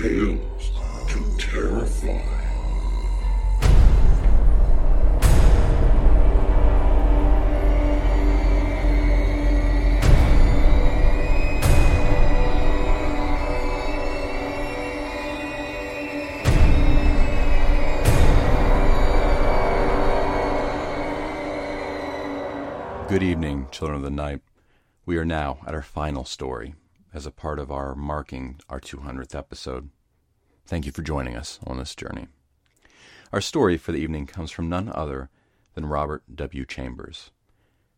Tales to Terrify. Good evening, children of the night. We are now at our final story as a part of our marking our 200th episode. Thank you for joining us on this journey. Our story for the evening comes from none other than Robert W. Chambers.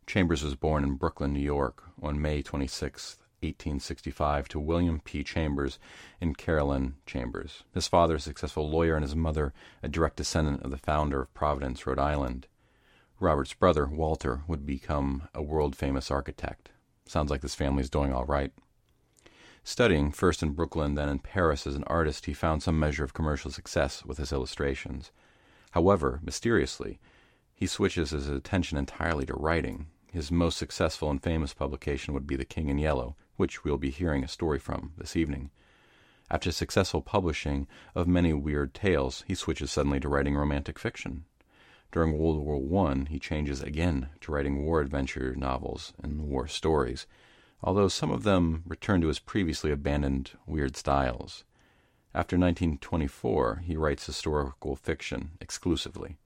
Chambers was born in Brooklyn, New York on May 26, 1865, to William P. Chambers and Carolyn Chambers. His father, a successful lawyer, and his mother, a direct descendant of the founder of Providence, Rhode Island. Robert's brother, Walter, would become a world famous architect. Sounds like this family is doing all right. Studying first in Brooklyn, then in Paris as an artist, he found some measure of commercial success with his illustrations. However, mysteriously, he switches his attention entirely to writing. His most successful and famous publication would be The King in Yellow, which we'll be hearing a story from this evening. After successful publishing of many weird tales, he switches suddenly to writing romantic fiction. During World War I, he changes again to writing war adventure novels and war stories, although some of them return to his previously abandoned weird styles. After 1924, he writes historical fiction exclusively.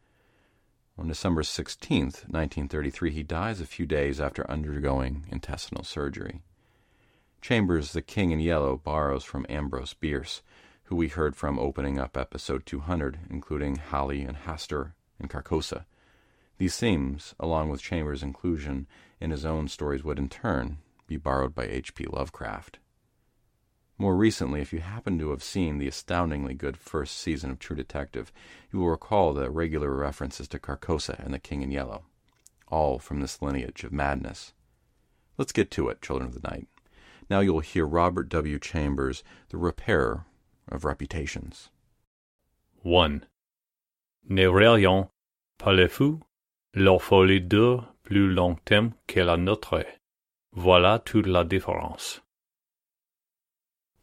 On December 16, 1933, he dies a few days after undergoing intestinal surgery. Chambers, the King in Yellow, borrows from Ambrose Bierce, who we heard from opening up episode 200, including Hali and Hastur and Carcosa. These themes, along with Chambers' inclusion in his own stories, would in turn be borrowed by H.P. Lovecraft. More recently, if you happen to have seen the astoundingly good first season of True Detective, you will recall the regular references to Carcosa and the King in Yellow, all from this lineage of madness. Let's get to it, children of the night. Now you'll hear Robert W. Chambers, the repairer of reputations. 1. Ne rayon pas les fous, leur folie dure plus longtemps que la nôtre. Voilà toute la différence.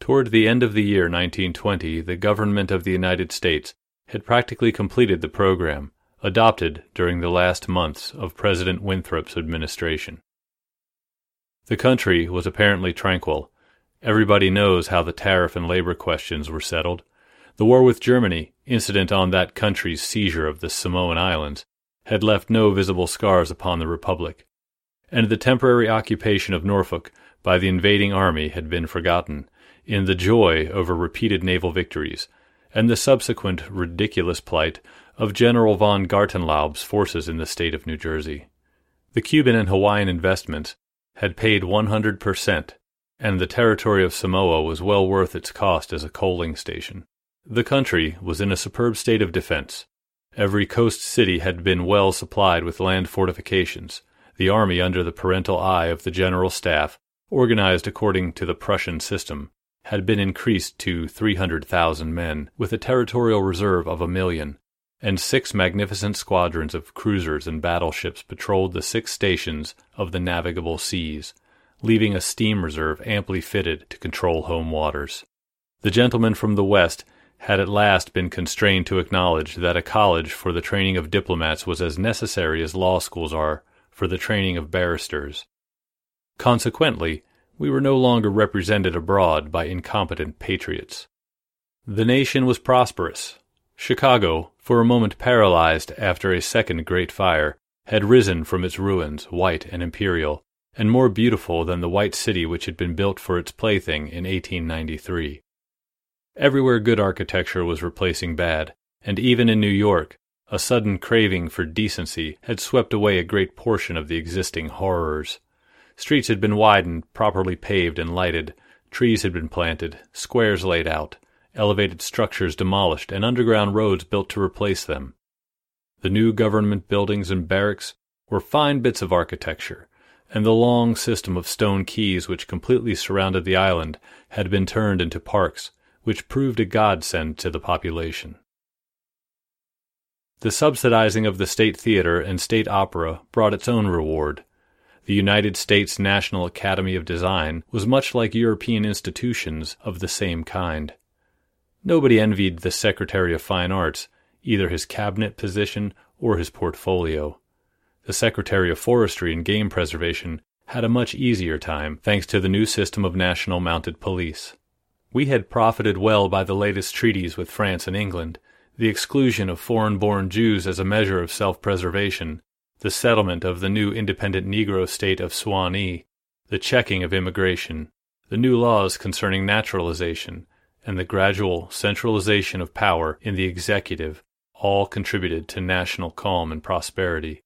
Toward the end of the year 1920, the government of the United States had practically completed the program adopted during the last months of President Winthrop's administration. The country was apparently tranquil. Everybody knows how the tariff and labor questions were settled. The war with Germany, incident on that country's seizure of the Samoan Islands, had left no visible scars upon the Republic, and the temporary occupation of Norfolk by the invading army had been forgotten in the joy over repeated naval victories and the subsequent ridiculous plight of General von Gartenlaub's forces in the state of New Jersey. The Cuban and Hawaiian investments had paid 100%, and the territory of Samoa was well worth its cost as a coaling station. The country was in a superb state of defense. Every coast city had been well supplied with land fortifications, the army under the parental eye of the general staff, organized according to the Prussian system, had been increased to 300,000 men, with a territorial reserve of a million, and six magnificent squadrons of cruisers and battleships patrolled the six stations of the navigable seas, leaving a steam reserve amply fitted to control home waters. The gentleman from the West had at last been constrained to acknowledge that a college for the training of diplomats was as necessary as law schools are for the training of barristers. Consequently, we were no longer represented abroad by incompetent patriots. The nation was prosperous. Chicago, for a moment paralyzed after a second great fire, had risen from its ruins, white and imperial, and more beautiful than the white city which had been built for its plaything in 1893. Everywhere good architecture was replacing bad, and even in New York, a sudden craving for decency had swept away a great portion of the existing horrors. Streets had been widened, properly paved and lighted, trees had been planted, squares laid out, elevated structures demolished, and underground roads built to replace them. The new government buildings and barracks were fine bits of architecture, and the long system of stone quays which completely surrounded the island had been turned into parks, which proved a godsend to the population. The subsidizing of the State Theater and State Opera brought its own reward. The United States National Academy of Design was much like European institutions of the same kind. Nobody envied the Secretary of Fine Arts, either his cabinet position or his portfolio. The Secretary of Forestry and Game Preservation had a much easier time thanks to the new system of national mounted police. We had profited well by the latest treaties with France and England, the exclusion of foreign born Jews as a measure of self preservation, the settlement of the new independent Negro state of Suwanee, the checking of immigration, the new laws concerning naturalization, and the gradual centralization of power in the executive all contributed to national calm and prosperity.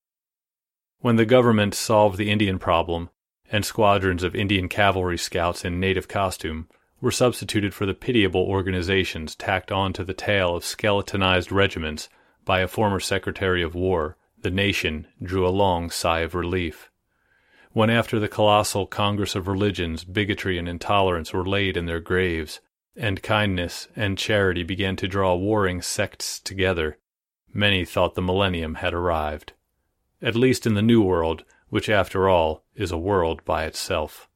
When the government solved the Indian problem, and squadrons of Indian cavalry scouts in native costume were substituted for the pitiable organizations tacked on to the tail of skeletonized regiments by a former Secretary of War, the nation drew a long sigh of relief. When after the colossal Congress of Religions bigotry and intolerance were laid in their graves, and kindness and charity began to draw warring sects together, many thought the millennium had arrived. At least in the New World, which after all is a world by itself.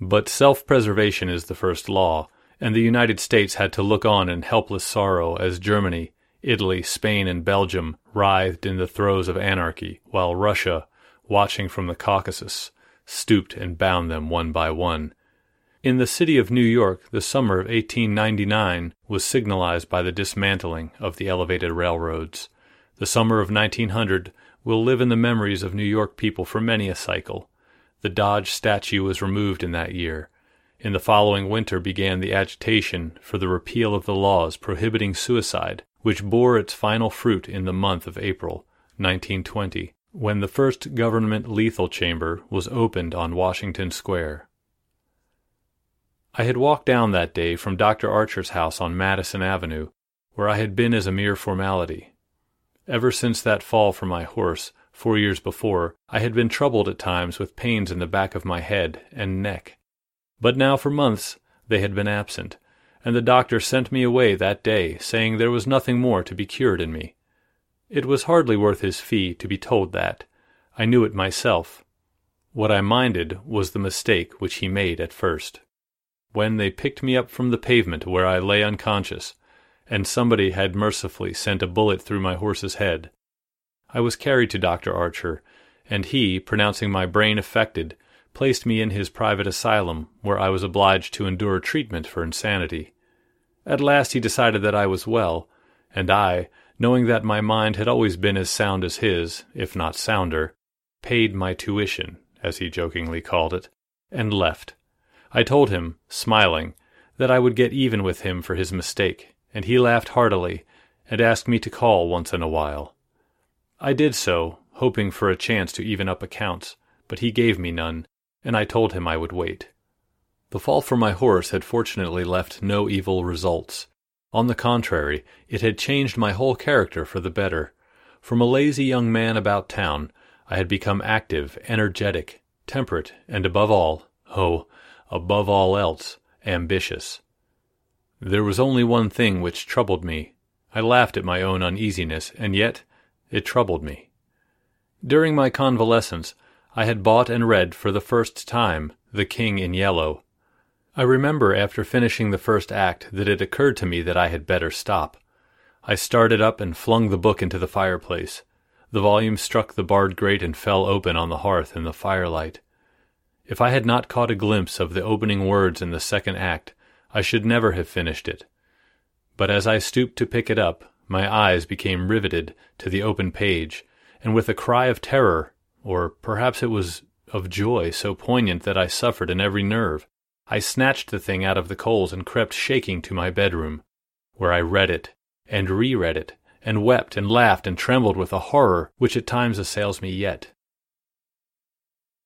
But self preservation is the first law, and the United States had to look on in helpless sorrow as Germany, Italy, Spain, and Belgium writhed in the throes of anarchy, while Russia, watching from the Caucasus, stooped and bound them one by one in the city of New York, the summer of 1899 was signalized by the dismantling of the elevated railroads. The summer of 1900 will live in the memories of New York people for many a cycle. The Dodge statue was removed in that year. In the following winter began the agitation for the repeal of the laws prohibiting suicide, which bore its final fruit in the month of April, 1920, when the first government lethal chamber was opened on Washington Square. I had walked down that day from Dr. Archer's house on Madison Avenue, where I had been as a mere formality. Ever since that fall from my horse, four years before, I had been troubled at times with pains in the back of my head and neck. But now for months they had been absent, and the doctor sent me away that day, saying there was nothing more to be cured in me. It was hardly worth his fee to be told that. I knew it myself. What I minded was the mistake which he made at first when they picked me up from the pavement where I lay unconscious, and somebody had mercifully sent a bullet through my horse's head. I was carried to Dr. Archer, and he, pronouncing my brain affected, placed me in his private asylum, where I was obliged to endure treatment for insanity. At last he decided that I was well, and I, knowing that my mind had always been as sound as his, if not sounder, paid my tuition, as he jokingly called it, and left. I told him, smiling, that I would get even with him for his mistake, and he laughed heartily and asked me to call once in a while. I did so, hoping for a chance to even up accounts, but he gave me none, and I told him I would wait. The fall from my horse had fortunately left no evil results. On the contrary, it had changed my whole character for the better. From a lazy young man about town, I had become active, energetic, temperate, and above all, oh, above all else, ambitious. There was only one thing which troubled me. I laughed at my own uneasiness, and yet it troubled me. During my convalescence, I had bought and read for the first time The King in Yellow. I remember after finishing the first act that it occurred to me that I had better stop. I started up and flung the book into the fireplace. The volume struck the barred grate and fell open on the hearth in the firelight. If I had not caught a glimpse of the opening words in the second act, I should never have finished it. But as I stooped to pick it up, my eyes became riveted to the open page, and with a cry of terror, or perhaps it was of joy so poignant that I suffered in every nerve, I snatched the thing out of the coals and crept shaking to my bedroom, where I read it, and reread it, and wept and laughed and trembled with a horror which at times assails me yet.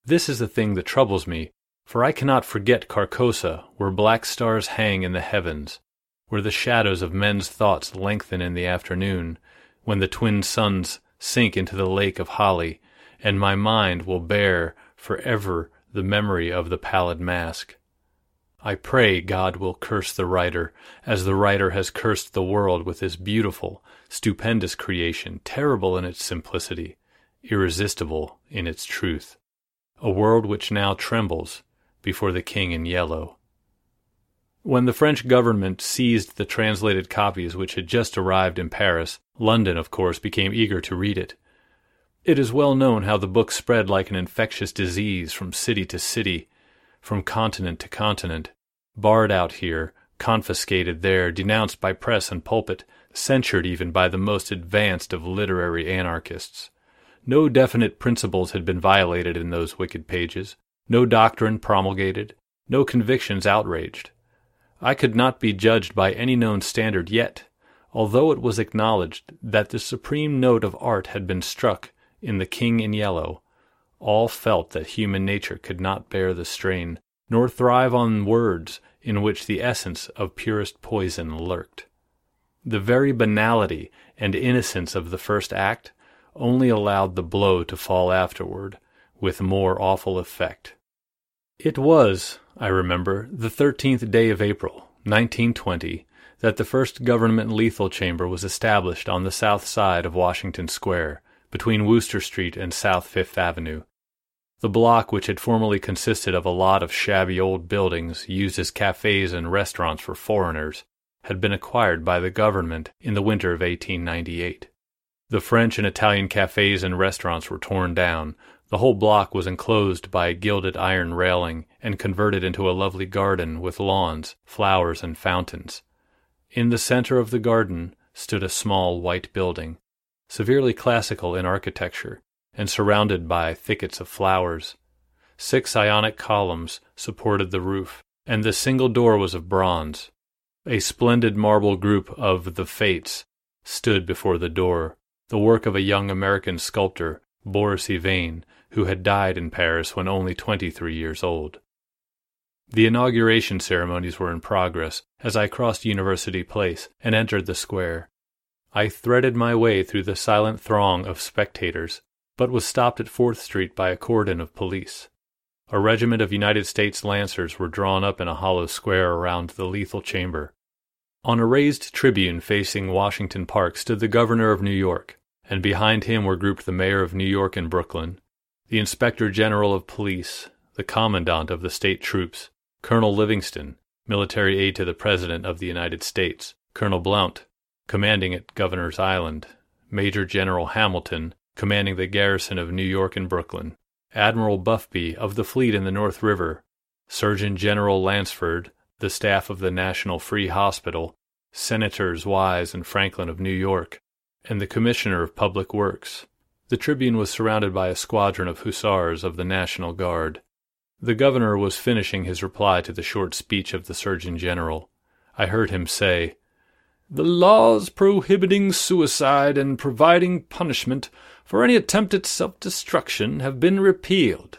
This is the thing that troubles me, for I cannot forget Carcosa, where black stars hang in the heavens, where the shadows of men's thoughts lengthen in the afternoon, when the twin suns sink into the lake of Hali, and my mind will bear for ever the memory of the pallid mask. I pray God will curse the writer, as the writer has cursed the world with this beautiful, stupendous creation, terrible in its simplicity, irresistible in its truth, a world which now trembles before the king in yellow. When the French government seized the translated copies which had just arrived in Paris, London, of course, became eager to read it. It is well known how the book spread like an infectious disease from city to city, from continent to continent, barred out here, confiscated there, denounced by press and pulpit, censured even by the most advanced of literary anarchists. No definite principles had been violated in those wicked pages, no doctrine promulgated, no convictions outraged. I could not be judged by any known standard yet, although it was acknowledged that the supreme note of art had been struck in The King in Yellow. All felt that human nature could not bear the strain, nor thrive on words in which the essence of purest poison lurked. The very banality and innocence of the first act only allowed the blow to fall afterward with more awful effect. It was, I remember, the 13th day of April, 1920, that the first government lethal chamber was established on the south side of Washington Square, between Wooster Street and South Fifth Avenue. The block, which had formerly consisted of a lot of shabby old buildings used as cafes and restaurants for foreigners, had been acquired by the government in the winter of 1898. The French and Italian cafes and restaurants were torn down. The whole block was enclosed by a gilded iron railing and converted into a lovely garden with lawns, flowers, and fountains. In the center of the garden stood a small white building, severely classical in architecture, and surrounded by thickets of flowers. Six ionic columns supported the roof, and the single door was of bronze. A splendid marble group of the Fates stood before the door, the work of a young American sculptor, Boris Yvain, who had died in Paris when only twenty three years old. The inauguration ceremonies were in progress as I crossed University Place and entered the square. I threaded my way through the silent throng of spectators, but was stopped at Fourth Street by a cordon of police. A regiment of United States Lancers were drawn up in a hollow square around the lethal chamber. On a raised tribune facing Washington Park stood the governor of New York, and behind him were grouped the mayor of New York and Brooklyn, the inspector general of police, the commandant of the state troops, Colonel Livingston, military aide to the President of the United States, Colonel Blount, commanding at Governor's Island, Major General Hamilton, commanding the garrison of New York and Brooklyn, Admiral Buffby of the fleet in the North River, Surgeon General Lanceford, the staff of the National Free Hospital, Senators Wyse and Franklin of New York, and the Commissioner of Public Works. The Tribune was surrounded by a squadron of hussars of the National Guard. The governor was finishing his reply to the short speech of the Surgeon General. I heard him say, The laws prohibiting suicide and providing punishment for any attempt at self destruction have been repealed.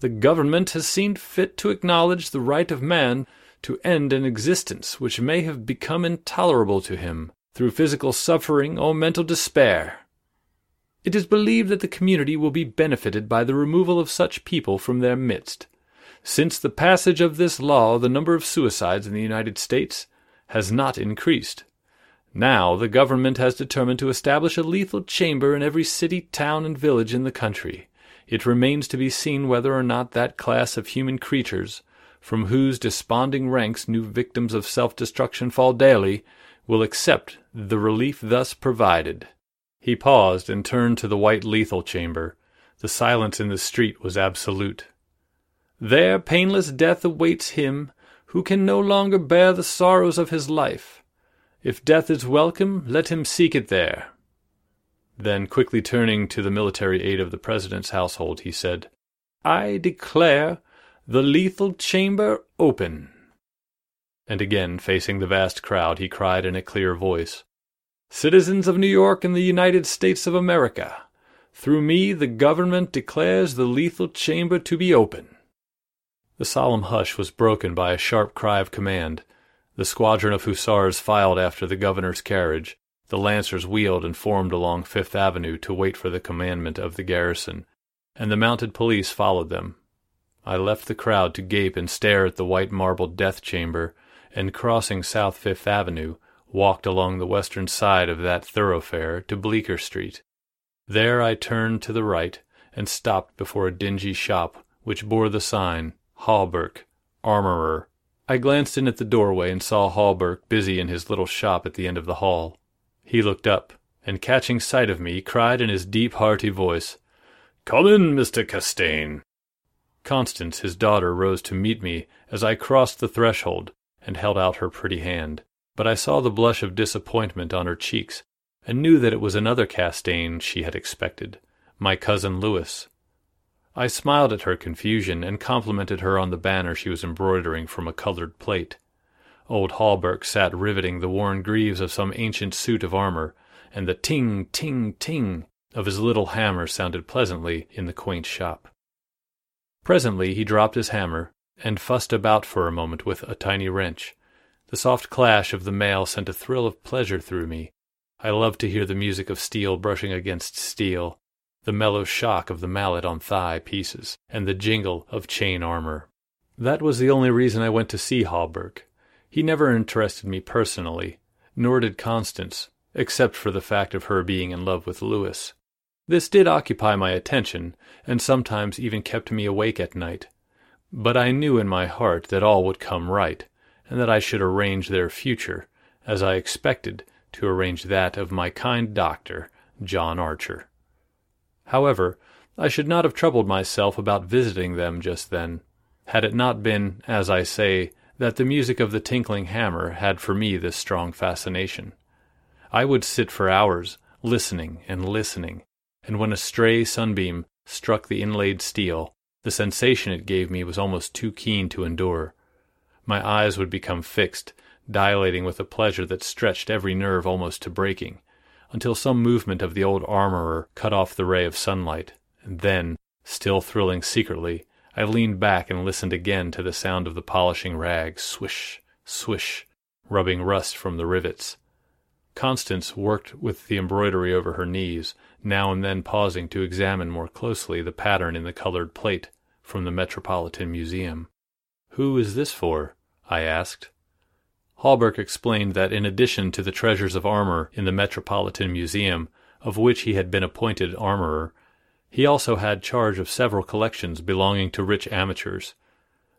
The government has seen fit to acknowledge the right of man to end an existence which may have become intolerable to him through physical suffering or mental despair. It is believed that the community will be benefited by the removal of such people from their midst. Since the passage of this law, the number of suicides in the United States has not increased. Now the government has determined to establish a lethal chamber in every city, town, and village in the country. it remains to be seen whether or not that class of human creatures, from whose desponding ranks new victims of self-destruction fall daily, will accept the relief thus provided. He paused and turned to the white lethal chamber. The silence in the street was absolute. There painless death awaits him who can no longer bear the sorrows of his life. If death is welcome, let him seek it there. Then, quickly turning to the military aide of the President's household, he said, I declare the lethal chamber open. And again, facing the vast crowd, he cried in a clear voice, Citizens of New York and the United States of America, through me the government declares the lethal chamber to be open. The solemn hush was broken by a sharp cry of command. The squadron of hussars filed after the governor's carriage. The lancers wheeled and formed along Fifth Avenue to wait for the commandment of the garrison, and the mounted police followed them. I left the crowd to gape and stare at the white marble death chamber, and crossing South Fifth Avenue, walked along the western side of that thoroughfare to Bleecker Street. There I turned to the right and stopped before a dingy shop which bore the sign Hawberk, armorer. I glanced in at the doorway and saw Hawberk busy in his little shop at the end of the hall. He looked up, and catching sight of me, cried in his deep, hearty voice, Come in, Mr. Castaigne. Constance, his daughter, rose to meet me as I crossed the threshold and held out her pretty hand. But I saw the blush of disappointment on her cheeks, and knew that it was another Castaigne she had expected, my cousin Louis. I smiled at her confusion and complimented her on the banner she was embroidering from a colored plate. Old Hawberk sat riveting the worn greaves of some ancient suit of armor, and the ting, ting, ting of his little hammer sounded pleasantly in the quaint shop. Presently he dropped his hammer and fussed about for a moment with a tiny wrench. The soft clash of the mail sent a thrill of pleasure through me. I loved to hear the music of steel brushing against steel, the mellow shock of the mallet on thigh pieces, and the jingle of chain armor. That was the only reason I went to see Hawberk. He never interested me personally, nor did Constance, except for the fact of her being in love with Louis. This did occupy my attention, and sometimes even kept me awake at night. But I knew in my heart that all would come right, and that I should arrange their future, as I expected to arrange that of my kind doctor, John Archer. However, I should not have troubled myself about visiting them just then, had it not been, as I say, that the music of the tinkling hammer had for me this strong fascination. I would sit for hours, listening and listening, and when a stray sunbeam struck the inlaid steel, the sensation it gave me was almost too keen to endure. My eyes would become fixed, dilating with a pleasure that stretched every nerve almost to breaking, until some movement of the old armorer cut off the ray of sunlight, and then, still thrilling secretly, I leaned back and listened again to the sound of the polishing rag swish, swish, rubbing rust from the rivets. Constance worked with the embroidery over her knees, now and then pausing to examine more closely the pattern in the colored plate from the Metropolitan Museum. Who is this for? I asked. Hawberk explained that in addition to the treasures of armor in the Metropolitan Museum, of which he had been appointed armorer, he also had charge of several collections belonging to rich amateurs.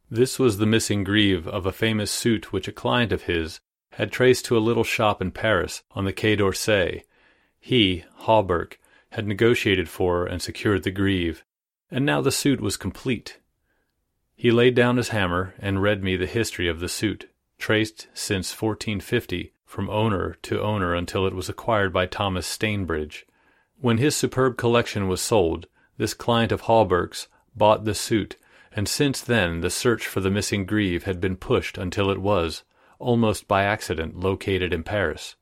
This was the missing greave of a famous suit which a client of his had traced to a little shop in Paris on the Quai d'Orsay. He, Hawberk, had negotiated for and secured the greave, and now the suit was complete. He laid down his hammer and read me the history of the suit traced since 1450 from owner to owner until it was acquired by Thomas Stainbridge. When his superb collection was sold, this client of Hawberk's bought the suit, and since then the search for the missing greave had been pushed until it was, almost by accident, located in Paris.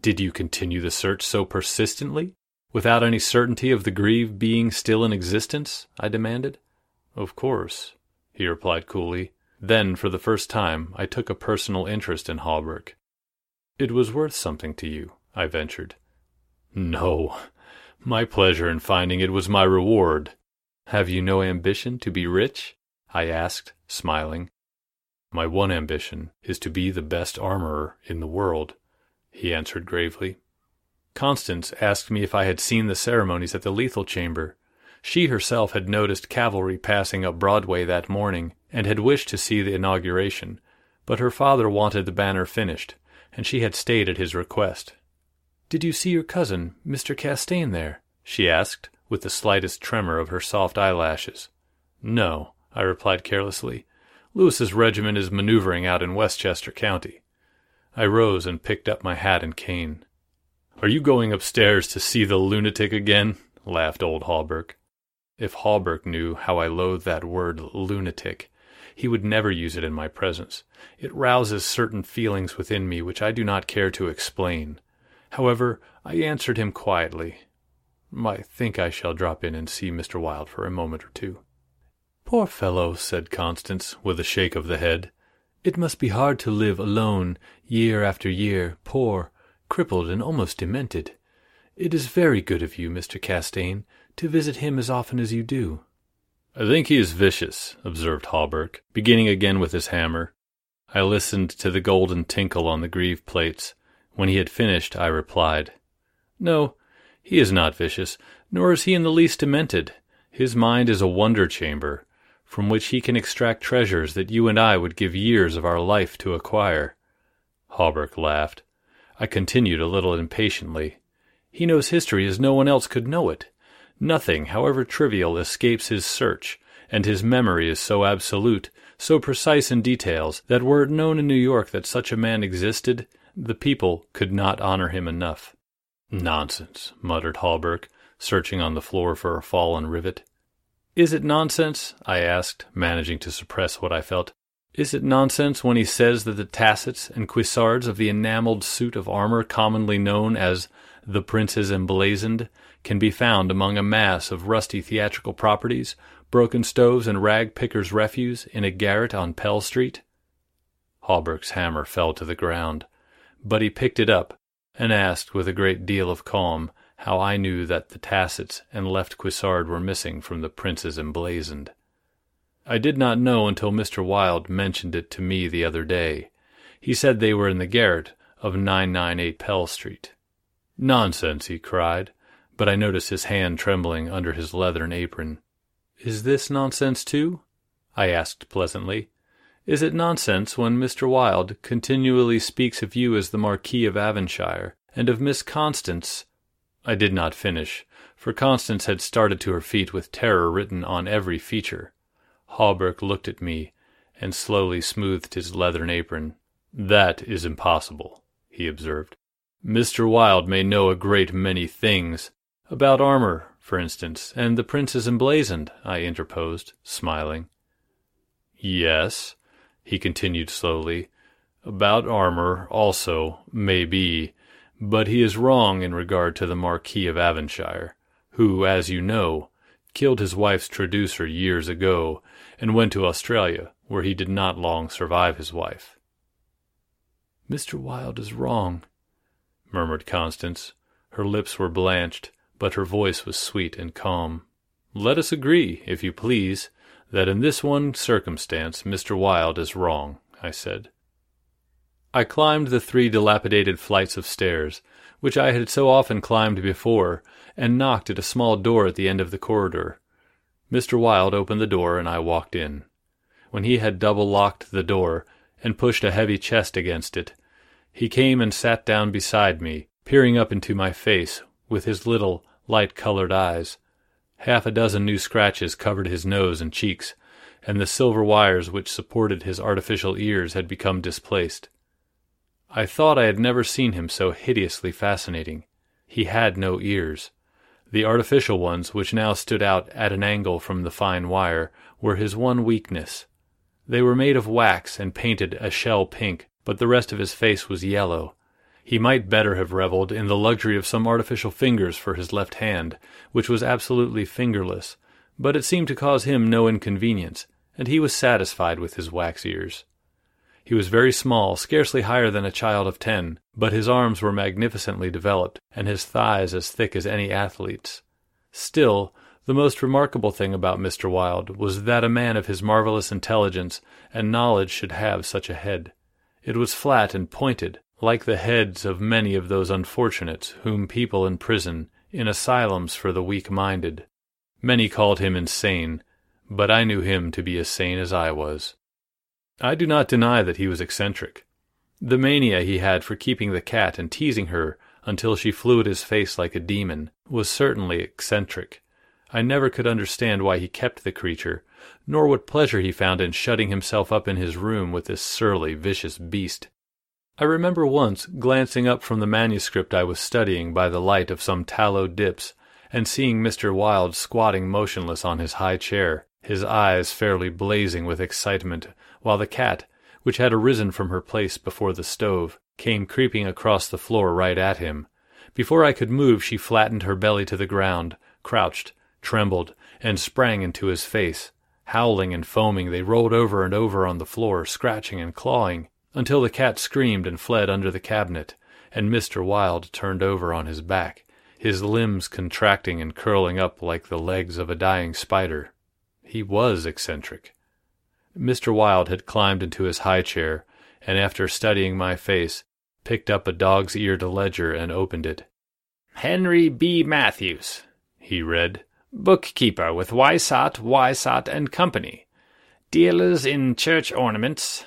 Did you continue the search so persistently, without any certainty of the greave being still in existence? I demanded. Of course, he replied coolly. Then, for the first time, I took a personal interest in Hawberk. It was worth something to you, I ventured. No, my pleasure in finding it was my reward. Have you no ambition to be rich? I asked, smiling. My one ambition is to be the best armorer in the world, he answered gravely. Constance asked me if I had seen the ceremonies at the lethal chamber. She herself had noticed cavalry passing up Broadway that morning and had wished to see the inauguration, but her father wanted the banner finished, and she had stayed at his request. Did you see your cousin, Mr. Castaigne, there? she asked, with the slightest tremor of her soft eyelashes. No, I replied carelessly. Louis's regiment is maneuvering out in Westchester County. I rose and picked up my hat and cane. Are you going upstairs to see the lunatic again? laughed old Hawberk. If Hawberk knew how I loathe that word lunatic, he would never use it in my presence. It rouses certain feelings within me which I do not care to explain. However, I answered him quietly. I think I shall drop in and see Mr. Wilde for a moment or two. Poor fellow, said Constance, with a shake of the head. It must be hard to live alone, year after year, poor, crippled, and almost demented. It is very good of you, Mr. Castaigne, to visit him as often as you do. I think he is vicious, observed Hawberk, beginning again with his hammer. I listened to the golden tinkle on the greave plates. When he had finished, I replied, No, he is not vicious, nor is he in the least demented. His mind is a wonder chamber, from which he can extract treasures that you and I would give years of our life to acquire. Hawberk laughed. I continued a little impatiently. He knows history as no one else could know it. Nothing, however trivial, escapes his search, and his memory is so absolute, so precise in details, that were it known in New York that such a man existed, the people could not honor him enough. Nonsense, muttered Hawberk, searching on the floor for a fallen rivet. Is it nonsense? I asked, managing to suppress what I felt. Is it nonsense when he says that the tassets and cuissards of the enamelled suit of armor commonly known as the Prince's Emblazoned can be found among a mass of rusty theatrical properties, broken stoves, and rag pickers' refuse in a garret on Pell Street? Hawberk's hammer fell to the ground but he picked it up and asked with a great deal of calm how I knew that the tassets and left cuissard were missing from the prince's emblazoned. I did not know until Mr. Wilde mentioned it to me the other day. He said they were in the garret of 998 Pell Street. Nonsense, he cried, but I noticed his hand trembling under his leathern apron. Is this nonsense too? I asked pleasantly. Is it nonsense when Mr. Wilde continually speaks of you as the Marquis of Avonshire, and of Miss Constance? I did not finish, for Constance had started to her feet with terror written on every feature. Hawberk looked at me and slowly smoothed his leathern apron. That is impossible, he observed. Mr. Wilde may know a great many things. About armor, for instance, and the prince's emblazoned, I interposed, smiling. Yes, he continued slowly. About armor, also, may be, but he is wrong in regard to the Marquis of Avonshire, who, as you know, killed his wife's traducer years ago and went to Australia, where he did not long survive his wife. Mr. Wilde is wrong, murmured Constance. Her lips were blanched, but her voice was sweet and calm. Let us agree, if you please, that in this one circumstance Mr. Wilde is wrong, I said. I climbed the three dilapidated flights of stairs, which I had so often climbed before, and knocked at a small door at the end of the corridor. Mr. Wilde opened the door, and I walked in. When he had double locked the door and pushed a heavy chest against it, he came and sat down beside me, peering up into my face with his little, light colored eyes. Half a dozen new scratches covered his nose and cheeks, and the silver wires which supported his artificial ears had become displaced. I thought I had never seen him so hideously fascinating. He had no ears. The artificial ones, which now stood out at an angle from the fine wire, were his one weakness. They were made of wax and painted a shell pink, but the rest of his face was yellow, he might better have revelled in the luxury of some artificial fingers for his left hand, which was absolutely fingerless, but it seemed to cause him no inconvenience, and he was satisfied with his wax ears. He was very small, scarcely higher than a child of ten, but his arms were magnificently developed, and his thighs as thick as any athlete's. Still, the most remarkable thing about Mr. Wilde was that a man of his marvelous intelligence and knowledge should have such a head. It was flat and pointed, like the heads of many of those unfortunates whom people imprison in asylums for the weak minded. Many called him insane, but I knew him to be as sane as I was. I do not deny that he was eccentric. The mania he had for keeping the cat and teasing her until she flew at his face like a demon was certainly eccentric. I never could understand why he kept the creature, nor what pleasure he found in shutting himself up in his room with this surly, vicious beast. I remember once glancing up from the manuscript I was studying by the light of some tallow dips and seeing Mr. Wilde squatting motionless on his high chair, his eyes fairly blazing with excitement, while the cat, which had arisen from her place before the stove, came creeping across the floor right at him. Before I could move, she flattened her belly to the ground, crouched, trembled, and sprang into his face. Howling and foaming, they rolled over and over on the floor, scratching and clawing, until the cat screamed and fled under the cabinet, and Mr. Wilde turned over on his back, his limbs contracting and curling up like the legs of a dying spider. He was eccentric. Mr. Wilde had climbed into his high chair, and after studying my face, picked up a dog's eared ledger and opened it. Henry B. Matthews, he read, bookkeeper with Whysot, Whysot and Company, dealers in church ornaments,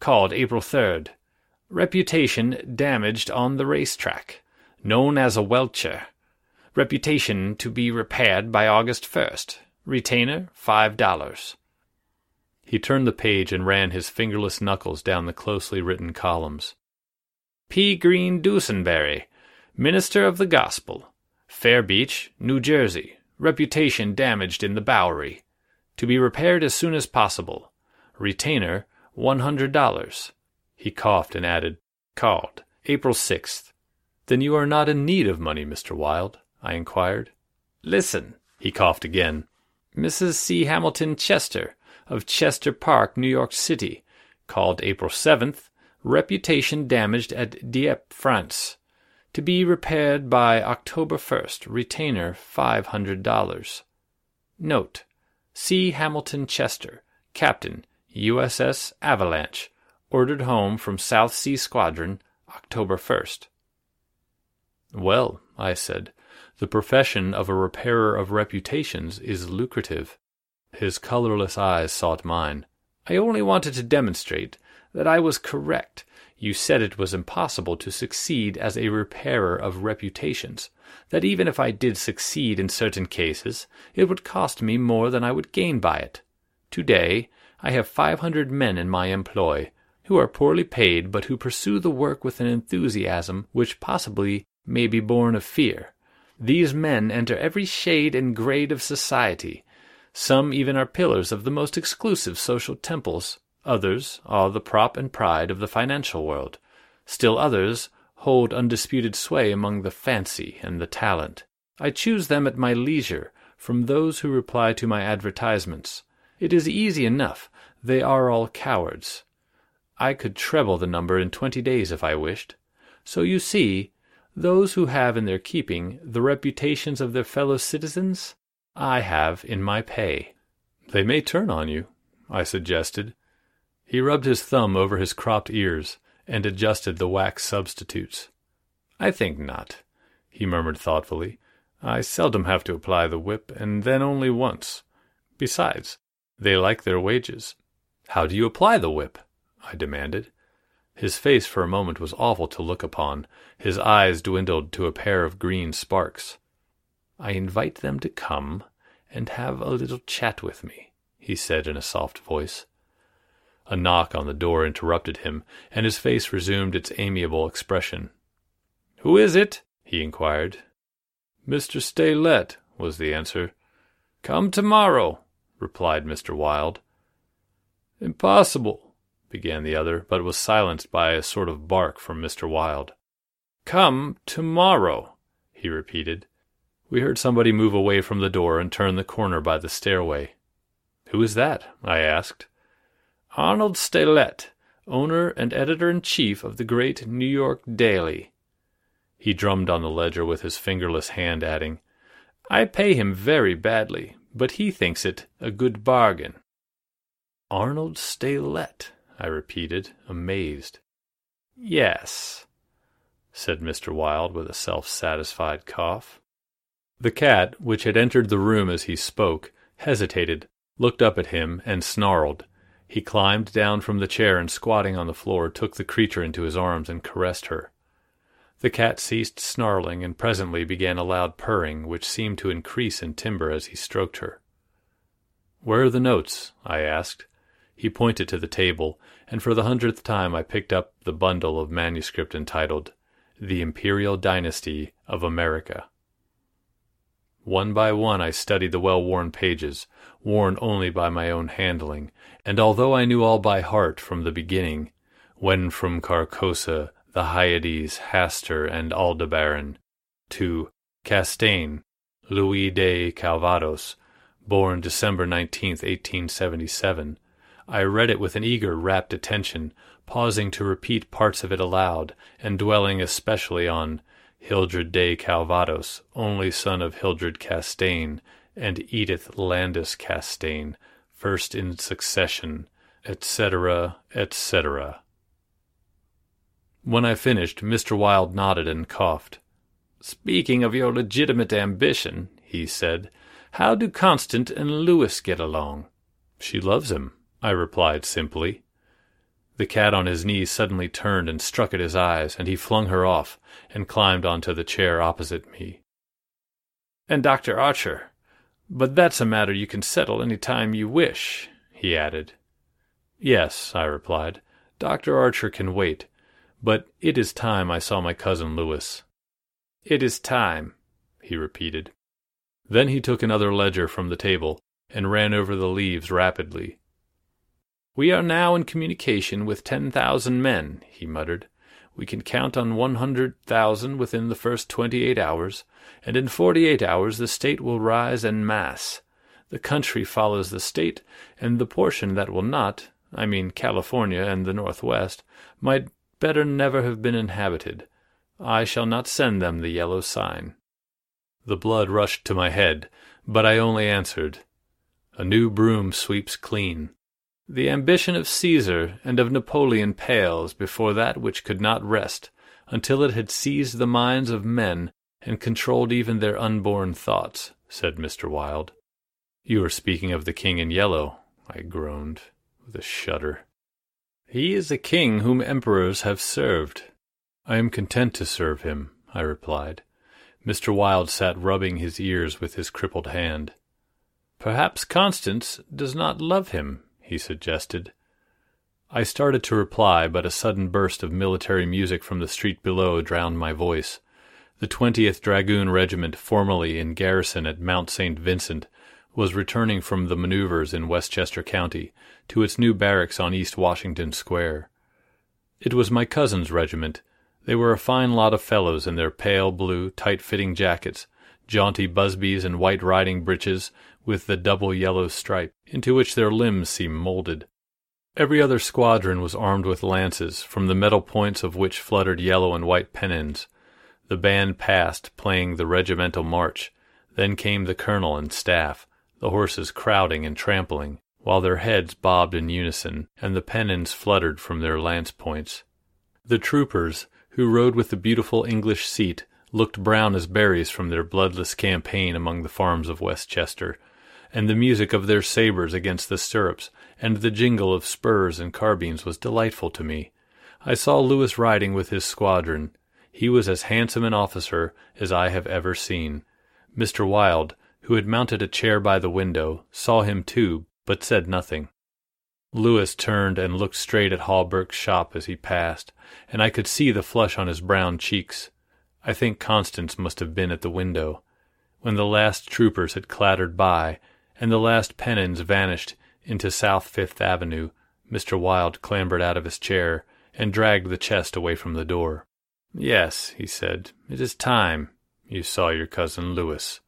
called April 3rd. Reputation damaged on the racetrack, known as a welcher. Reputation to be repaired by August 1st. Retainer, $5. He turned the page and ran his fingerless knuckles down the closely written columns. P. Greene Dusenberry, Minister of the Gospel, Fairbeach, New Jersey. Reputation damaged in the Bowery. To be repaired as soon as possible. Retainer, $100. He coughed and added, Called, April 6th. Then you are not in need of money, Mr. Wilde? I inquired. Listen, he coughed again. Mrs. C. Hamilton Chester, of Chester Park, New York City, called April 7th, reputation damaged at Dieppe, France. To be repaired by October 1st, retainer $500. Note C. Hamilton Chester, Captain, USS Avalanche, ordered home from South Sea Squadron, October 1st. Well, I said, the profession of a repairer of reputations is lucrative. His colorless eyes sought mine. I only wanted to demonstrate that I was correct. You said it was impossible to succeed as a repairer of reputations, that even if I did succeed in certain cases, it would cost me more than I would gain by it. Today, I have five hundred men in my employ, who are poorly paid, but who pursue the work with an enthusiasm which possibly may be born of fear. These men enter every shade and grade of society, some even are pillars of the most exclusive social temples. Others are the prop and pride of the financial world. Still others hold undisputed sway among the fancy and the talent. I choose them at my leisure from those who reply to my advertisements. It is easy enough. They are all cowards. I could treble the number in twenty days if I wished. So you see, those who have in their keeping the reputations of their fellow citizens I have in my pay. They may turn on you, I suggested. He rubbed his thumb over his cropped ears and adjusted the wax substitutes. I think not, he murmured thoughtfully. I seldom have to apply the whip, and then only once. Besides, they like their wages. How do you apply the whip? I demanded. His face for a moment was awful to look upon. His eyes dwindled to a pair of green sparks. I invite them to come and have a little chat with me, he said in a soft voice. A knock on the door interrupted him, and his face resumed its amiable expression. Who is it? he inquired. Mr. Steylette, was the answer. Come tomorrow, replied Mr. Wilde. Impossible, began the other, but was silenced by a sort of bark from Mr. Wilde. Come tomorrow, he repeated. We heard somebody move away from the door and turn the corner by the stairway. Who is that? I asked. Arnold Steylette, owner and editor in chief of the great New York Daily. He drummed on the ledger with his fingerless hand, adding, I pay him very badly, but he thinks it a good bargain. Arnold Steylette, I repeated, amazed. Yes, said Mr. Wilde with a self satisfied cough. The cat, which had entered the room as he spoke, hesitated, looked up at him, and snarled. He climbed down from the chair and, squatting on the floor, took the creature into his arms and caressed her. The cat ceased snarling and presently began a loud purring, which seemed to increase in timbre as he stroked her. Where are the notes? I asked. He pointed to the table, and for the hundredth time I picked up the bundle of manuscript entitled The Imperial Dynasty of America. One by one I studied the well worn pages, worn only by my own handling, and although I knew all by heart from the beginning, when from Carcosa, the Hyades, Hastur, and Aldebaran, to Castaigne, Louis de Calvados, born December 19, 1877, I read it with an eager, rapt attention, pausing to repeat parts of it aloud, and dwelling especially on Hildred de Calvados, only son of Hildred Castaigne and Edythe Landes Castaigne, first in succession, etc., etc. When I finished, Mr. Wilde nodded and coughed. Speaking of your legitimate ambition, he said, how do Constance and Louis get along? She loves him, I replied simply. The cat on his knees suddenly turned and struck at his eyes, and he flung her off and climbed onto the chair opposite me. And Dr. Archer, but that's a matter you can settle any time you wish, he added. Yes, I replied. Dr. Archer can wait, but it is time I saw my cousin Louis. It is time, he repeated. Then he took another ledger from the table and ran over the leaves rapidly. We are now in communication with ten thousand men, he muttered. We can count on one hundred thousand within the first twenty eight hours, and in forty eight hours the state will rise en masse. The country follows the state, and the portion that will not, I mean California and the Northwest, might better never have been inhabited. I shall not send them the yellow sign. The blood rushed to my head, but I only answered, A new broom sweeps clean. The ambition of Caesar and of Napoleon pales before that which could not rest until it had seized the minds of men and controlled even their unborn thoughts, said Mr. Wilde. You are speaking of the king in yellow, I groaned, with a shudder. He is a king whom emperors have served. I am content to serve him, I replied. Mr. Wilde sat rubbing his ears with his crippled hand. Perhaps Constance does not love him, he suggested. I started to reply, but a sudden burst of military music from the street below drowned my voice. The 20th Dragoon Regiment, formerly in garrison at Mount St. Vincent, was returning from the maneuvers in Westchester County to its new barracks on East Washington Square. It was my cousin's regiment. They were a fine lot of fellows in their pale blue, tight fitting jackets, jaunty busbies, and white riding breeches with the double yellow stripe, into which their limbs seemed molded. Every other squadron was armed with lances, from the metal points of which fluttered yellow and white pennons. The band passed, playing the regimental march. Then came the colonel and staff, the horses crowding and trampling, while their heads bobbed in unison, and the pennons fluttered from their lance points. The troopers, who rode with the beautiful English seat, looked brown as berries from their bloodless campaign among the farms of Westchester, and the music of their sabres against the stirrups, and the jingle of spurs and carbines was delightful to me. I saw Louis riding with his squadron. He was as handsome an officer as I have ever seen. Mr. Wilde, who had mounted a chair by the window, saw him too, but said nothing. Louis turned and looked straight at Hawberk's shop as he passed, and I could see the flush on his brown cheeks. I think Constance must have been at the window. When the last troopers had clattered by, and the last pennons vanished into South Fifth Avenue, Mr. Wilde clambered out of his chair and dragged the chest away from the door. Yes, he said, it is time you saw your cousin Louis.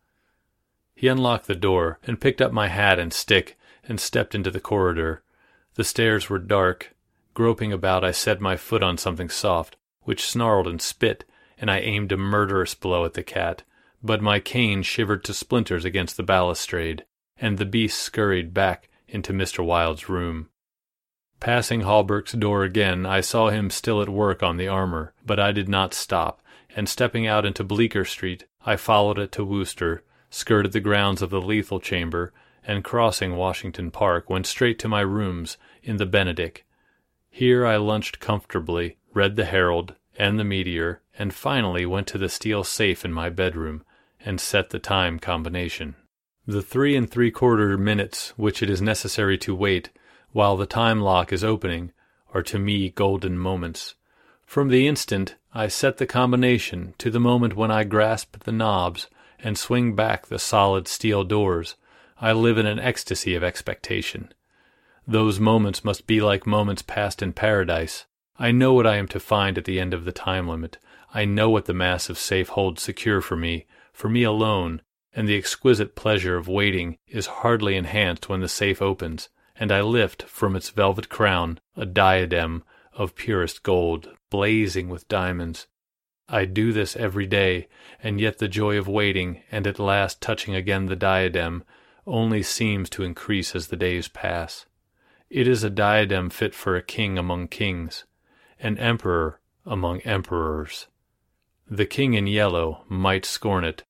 He unlocked the door and picked up my hat and stick and stepped into the corridor. The stairs were dark. Groping about, I set my foot on something soft, which snarled and spit, and I aimed a murderous blow at the cat. But my cane shivered to splinters against the balustrade and the beast scurried back into Mr. Wilde's room. Passing Hawberk's door again, I saw him still at work on the armor, but I did not stop, and stepping out into Bleecker Street, I followed it to Wooster, skirted the grounds of the lethal chamber, and crossing Washington Park, went straight to my rooms in the Benedick. Here I lunched comfortably, read the Herald and the Meteor, and finally went to the steel safe in my bedroom and set the time combination. The three and three quarter minutes which it is necessary to wait while the time lock is opening are to me golden moments. From the instant I set the combination to the moment when I grasp the knobs and swing back the solid steel doors, I live in an ecstasy of expectation. Those moments must be like moments passed in paradise. I know what I am to find at the end of the time limit. I know what the massive safe holds secure for me, for me alone, and the exquisite pleasure of waiting is hardly enhanced when the safe opens, and I lift from its velvet crown a diadem of purest gold, blazing with diamonds. I do this every day, and yet the joy of waiting and at last touching again the diadem only seems to increase as the days pass. It is a diadem fit for a king among kings, an emperor among emperors. The king in yellow might scorn it,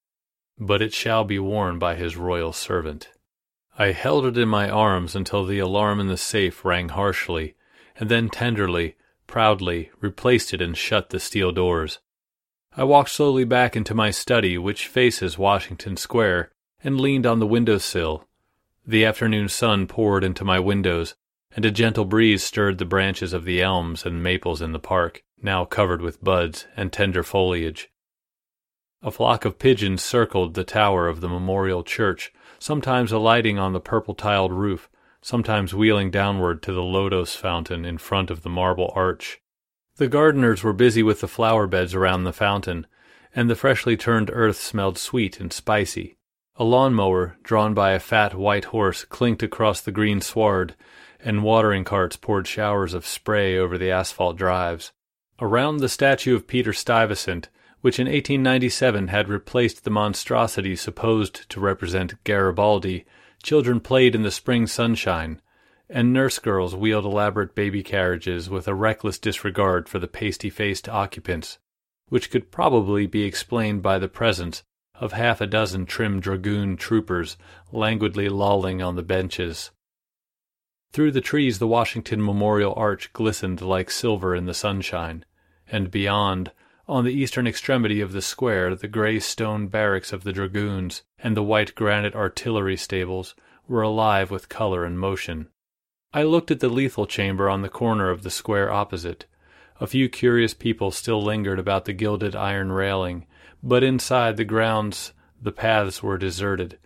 but it shall be worn by his royal servant. I held it in my arms until the alarm in the safe rang harshly, and then tenderly, proudly, replaced it and shut the steel doors. I walked slowly back into my study, which faces Washington Square, and leaned on the window sill. The afternoon sun poured into my windows, and a gentle breeze stirred the branches of the elms and maples in the park, now covered with buds and tender foliage. A flock of pigeons circled the tower of the memorial church, sometimes alighting on the purple tiled roof, sometimes wheeling downward to the lotos fountain in front of the marble arch. The gardeners were busy with the flower beds around the fountain, and the freshly turned earth smelled sweet and spicy. A lawn mower, drawn by a fat white horse, clinked across the green sward, and watering carts poured showers of spray over the asphalt drives. Around the statue of Peter Stuyvesant, which in 1897 had replaced the monstrosity supposed to represent Garibaldi, children played in the spring sunshine, and nurse girls wheeled elaborate baby carriages with a reckless disregard for the pasty faced occupants, which could probably be explained by the presence of half a dozen trim dragoon troopers languidly lolling on the benches. Through the trees, the Washington Memorial Arch glistened like silver in the sunshine, and beyond, on the eastern extremity of the square, the gray stone barracks of the dragoons and the white granite artillery stables were alive with color and motion. I looked at the lethal chamber on the corner of the square opposite. A few curious people still lingered about the gilded iron railing, but inside the grounds the paths were deserted.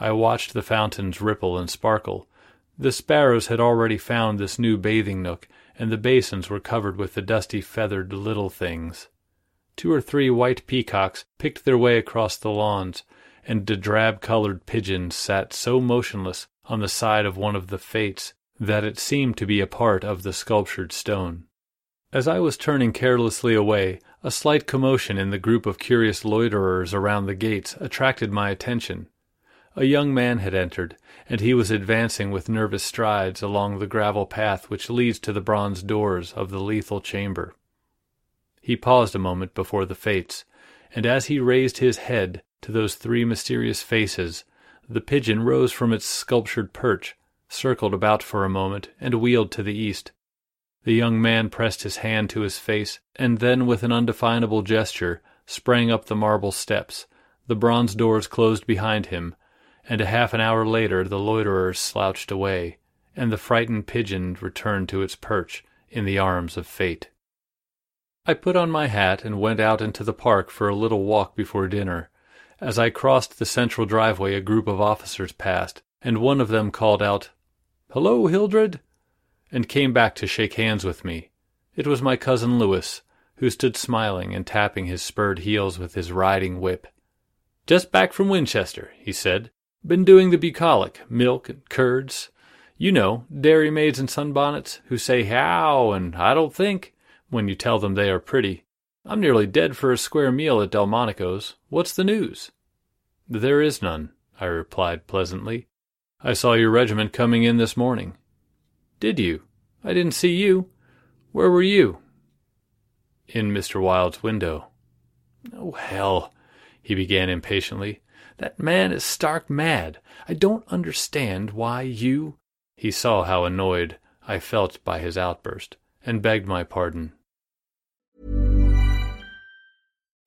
I watched the fountains ripple and sparkle. The sparrows had already found this new bathing nook, and the basins were covered with the dusty feathered little things. Two or three white peacocks picked their way across the lawns, and a drab colored pigeon sat so motionless on the side of one of the fates that it seemed to be a part of the sculptured stone. As I was turning carelessly away, a slight commotion in the group of curious loiterers around the gates attracted my attention. A young man had entered, and he was advancing with nervous strides along the gravel path which leads to the bronze doors of the lethal chamber. He paused a moment before the fates, and as he raised his head to those three mysterious faces, the pigeon rose from its sculptured perch, circled about for a moment, and wheeled to the east. The young man pressed his hand to his face, and then, with an undefinable gesture, sprang up the marble steps. The bronze doors closed behind him, and a half an hour later the loiterers slouched away, and the frightened pigeon returned to its perch in the arms of fate. I put on my hat and went out into the park for a little walk before dinner. As I crossed the central driveway, a group of officers passed, and one of them called out, Hello, Hildred, and came back to shake hands with me. It was my cousin Louis, who stood smiling and tapping his spurred heels with his riding whip. Just back from Winchester, he said. Been doing the bucolic, milk and curds. You know, dairy maids in sunbonnets who say how and I don't think when you tell them they are pretty. I'm nearly dead for a square meal at Delmonico's. What's the news? There is none, I replied pleasantly. I saw your regiment coming in this morning. Did you? I didn't see you. Where were you? In Mr. Wilde's window. Oh, hell, he began impatiently. That man is stark mad. I don't understand why you. He saw how annoyed I felt by his outburst and begged my pardon.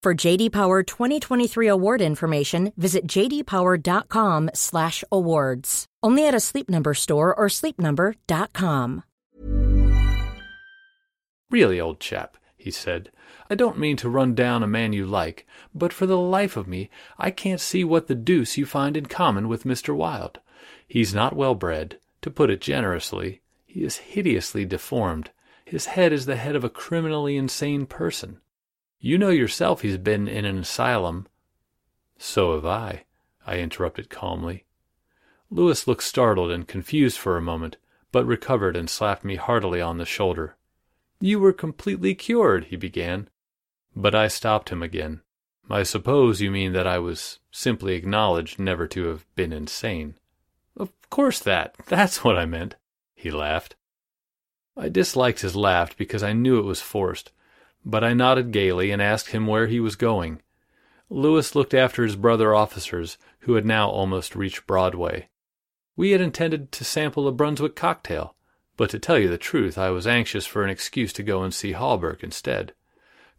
For JD Power 2023 award information, visit jdpower.com/awards. Only at a Sleep Number store or sleepnumber.com. Really, old chap, he said, I don't mean to run down a man you like, but for the life of me I can't see what the deuce you find in common with Mr. Wilde. He's not well bred, to put it generously. He is hideously deformed. His head is the head of a criminally insane person. You know yourself he's been in an asylum. So have I, I interrupted calmly. Louis looked startled and confused for a moment, but recovered and slapped me heartily on the shoulder. You were completely cured, he began. But I stopped him again. I suppose you mean that I was simply acknowledged never to have been insane. Of course that. That's what I meant. He laughed. I disliked his laugh because I knew it was forced, but I nodded gaily and asked him where he was going. Louis looked after his brother officers, who had now almost reached Broadway. We had intended to sample a Brunswick cocktail, but to tell you the truth, I was anxious for an excuse to go and see Hawberk instead.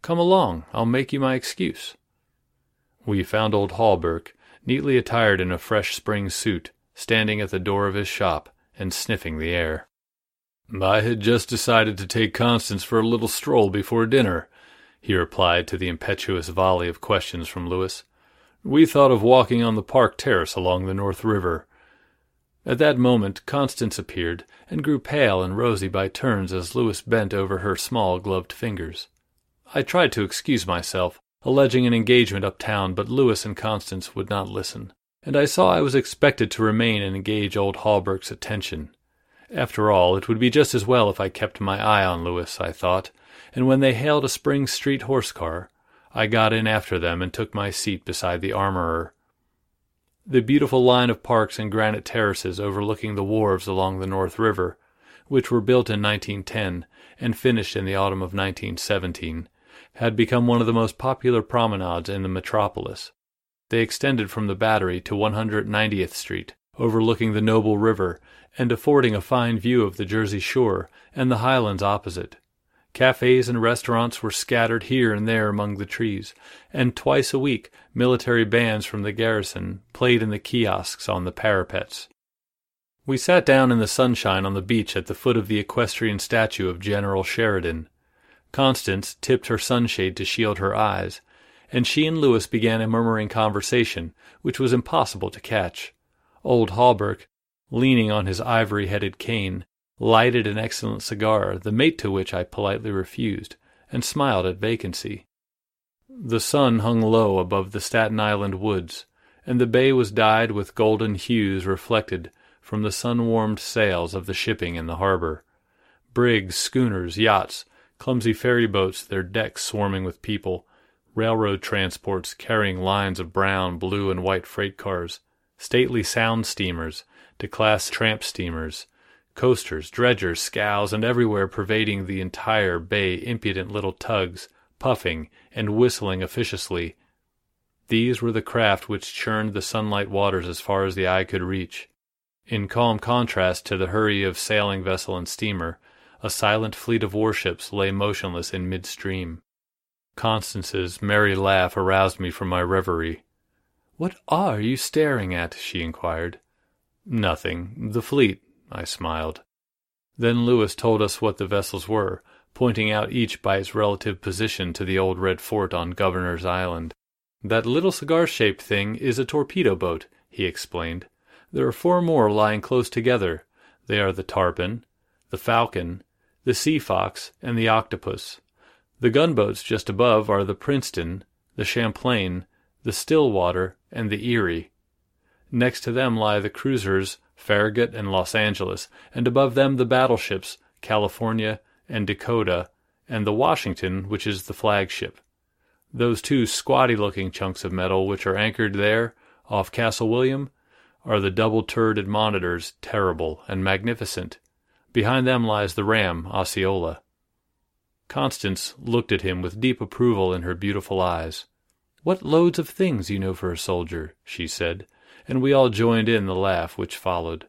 Come along, I'll make you my excuse. We found old Hawberk, neatly attired in a fresh spring suit, standing at the door of his shop and sniffing the air. I had just decided to take Constance for a little stroll before dinner, he replied to the impetuous volley of questions from Louis. We thought of walking on the park terrace along the North River. At that moment Constance appeared, and grew pale and rosy by turns as Louis bent over her small gloved fingers. I tried to excuse myself, alleging an engagement uptown, but Louis and Constance would not listen, and I saw I was expected to remain and engage old Hawberk's attention. After all, it would be just as well if I kept my eye on Louis, I thought, and when they hailed a Spring Street horse car, I got in after them and took my seat beside the armorer. The beautiful line of parks and granite terraces overlooking the wharves along the North River, which were built in 1910 and finished in the autumn of 1917, had become one of the most popular promenades in the metropolis. They extended from the Battery to 190th Street, overlooking the noble river and affording a fine view of the Jersey shore and the highlands opposite. Cafes and restaurants were scattered here and there among the trees, and twice a week military bands from the garrison played in the kiosks on the parapets. We sat down in the sunshine on the beach at the foot of the equestrian statue of General Sheridan. Constance tipped her sunshade to shield her eyes, and she and Louis began a murmuring conversation which was impossible to catch. Old Hawberk, leaning on his ivory headed cane, lighted an excellent cigar, the mate to which I politely refused, and smiled at vacancy. The sun hung low above the Staten Island woods, and the bay was dyed with golden hues reflected from the sun-warmed sails of the shipping in the harbor. Brigs, schooners, yachts, clumsy ferry boats, their decks swarming with people, railroad transports carrying lines of brown, blue, and white freight cars, stately sound steamers, declassed tramp steamers, coasters, dredgers, scows, and everywhere pervading the entire bay impudent little tugs, puffing and whistling officiously. These were the craft which churned the sunlight waters as far as the eye could reach. In calm contrast to the hurry of sailing vessel and steamer, a silent fleet of warships lay motionless in midstream. Constance's merry laugh aroused me from my reverie. What are you staring at? she inquired. Nothing. The fleet, I smiled. Then Louis told us what the vessels were, pointing out each by its relative position to the old red fort on Governor's Island. That little cigar shaped thing is a torpedo boat, he explained. There are four more lying close together. They are the Tarpon, the Falcon, the Sea Fox, and the Octopus. The gunboats just above are the Princeton, the Champlain, the Stillwater, and the Erie. Next to them lie the cruisers Farragut and Los Angeles, and above them the battleships California and Dakota, and the Washington, which is the flagship. Those two squatty looking chunks of metal which are anchored there, off Castle William, are the double turreted monitors, terrible and magnificent. Behind them lies the ram, Osceola. Constance looked at him with deep approval in her beautiful eyes. What loads of things you know for a soldier, she said, and we all joined in the laugh which followed.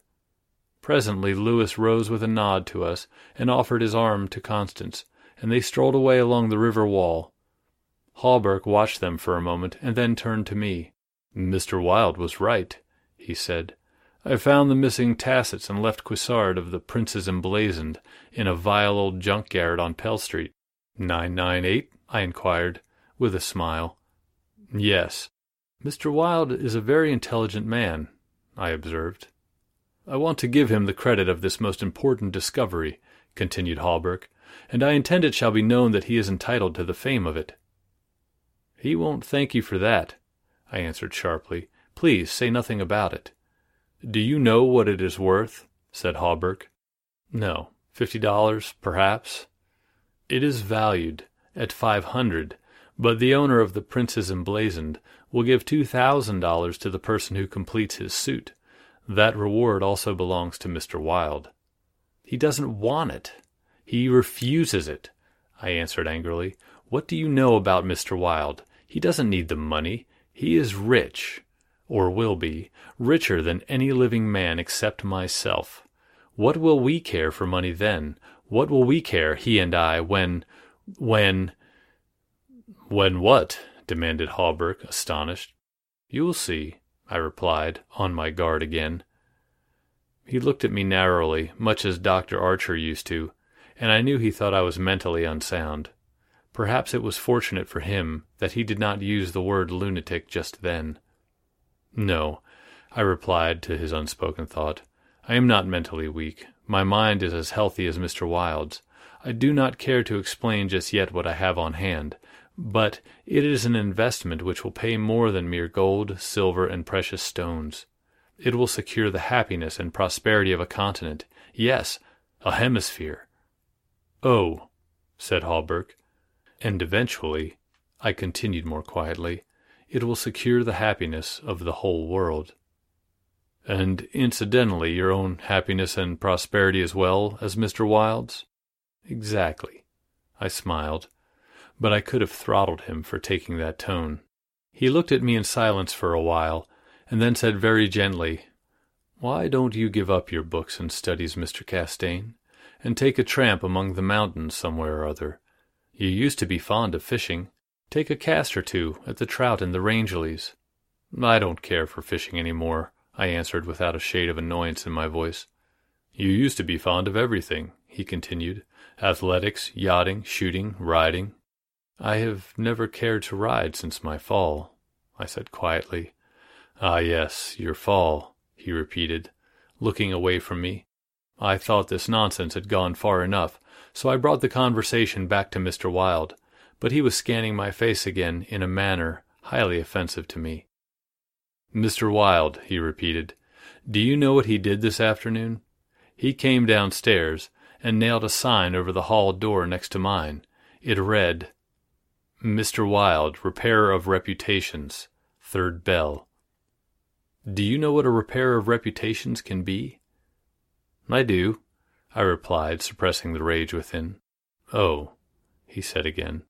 Presently Louis rose with a nod to us and offered his arm to Constance, and they strolled away along the river wall. Hawberk watched them for a moment and then turned to me. Mr. Wilde was right, he said. I found the missing tassets and left cuissard of the Prince's Emblazoned in a vile old junk garret on Pell Street. Nine nine eight? I inquired, with a smile. Yes. Mr. Wilde is a very intelligent man, I observed. I want to give him the credit of this most important discovery, continued Hawberk, and I intend it shall be known that he is entitled to the fame of it. He won't thank you for that, I answered sharply. Please say nothing about it. Do you know what it is worth? said Hawberk. No. Fifty dollars, perhaps. It is valued at five hundred, but the owner of the Prince's Emblazoned will give two thousand dollars to the person who completes his suit. That reward also belongs to Mr. Wilde. He doesn't want it. He refuses it, I answered angrily. What do you know about Mr. Wilde? He doesn't need the money. He is rich or will be, richer than any living man except myself. What will we care for money then? What will we care, he and I, when, when... When what? demanded Hawberk, astonished. You will see, I replied, on my guard again. He looked at me narrowly, much as Dr. Archer used to, and I knew he thought I was mentally unsound. Perhaps it was fortunate for him that he did not use the word lunatic just then. No, I replied to his unspoken thought. I am not mentally weak. My mind is as healthy as Mr. Wilde's. I do not care to explain just yet what I have on hand, but it is an investment which will pay more than mere gold, silver, and precious stones. It will secure the happiness and prosperity of a continent, yes, a hemisphere. Oh, said Hawberk, and eventually, I continued more quietly, it will secure the happiness of the whole world. And incidentally, your own happiness and prosperity as well as Mr. Wilde's? Exactly. I smiled, but I could have throttled him for taking that tone. He looked at me in silence for a while, and then said very gently, Why don't you give up your books and studies, Mr. Castaigne, and take a tramp among the mountains somewhere or other? You used to be fond of fishing. Take a cast or two at the trout in the Rangeley's. I don't care for fishing any more, I answered without a shade of annoyance in my voice. You used to be fond of everything, he continued. Athletics, yachting, shooting, riding. I have never cared to ride since my fall, I said quietly. Ah, yes, your fall, he repeated, looking away from me. I thought this nonsense had gone far enough, so I brought the conversation back to Mr. Wilde but he was scanning my face again in a manner highly offensive to me. Mr. Wilde, he repeated, do you know what he did this afternoon? He came downstairs and nailed a sign over the hall door next to mine. It read, Mr. Wilde, repairer of reputations, third bell. Do you know what a repairer of reputations can be? I do, I replied, suppressing the rage within. Oh, he said again.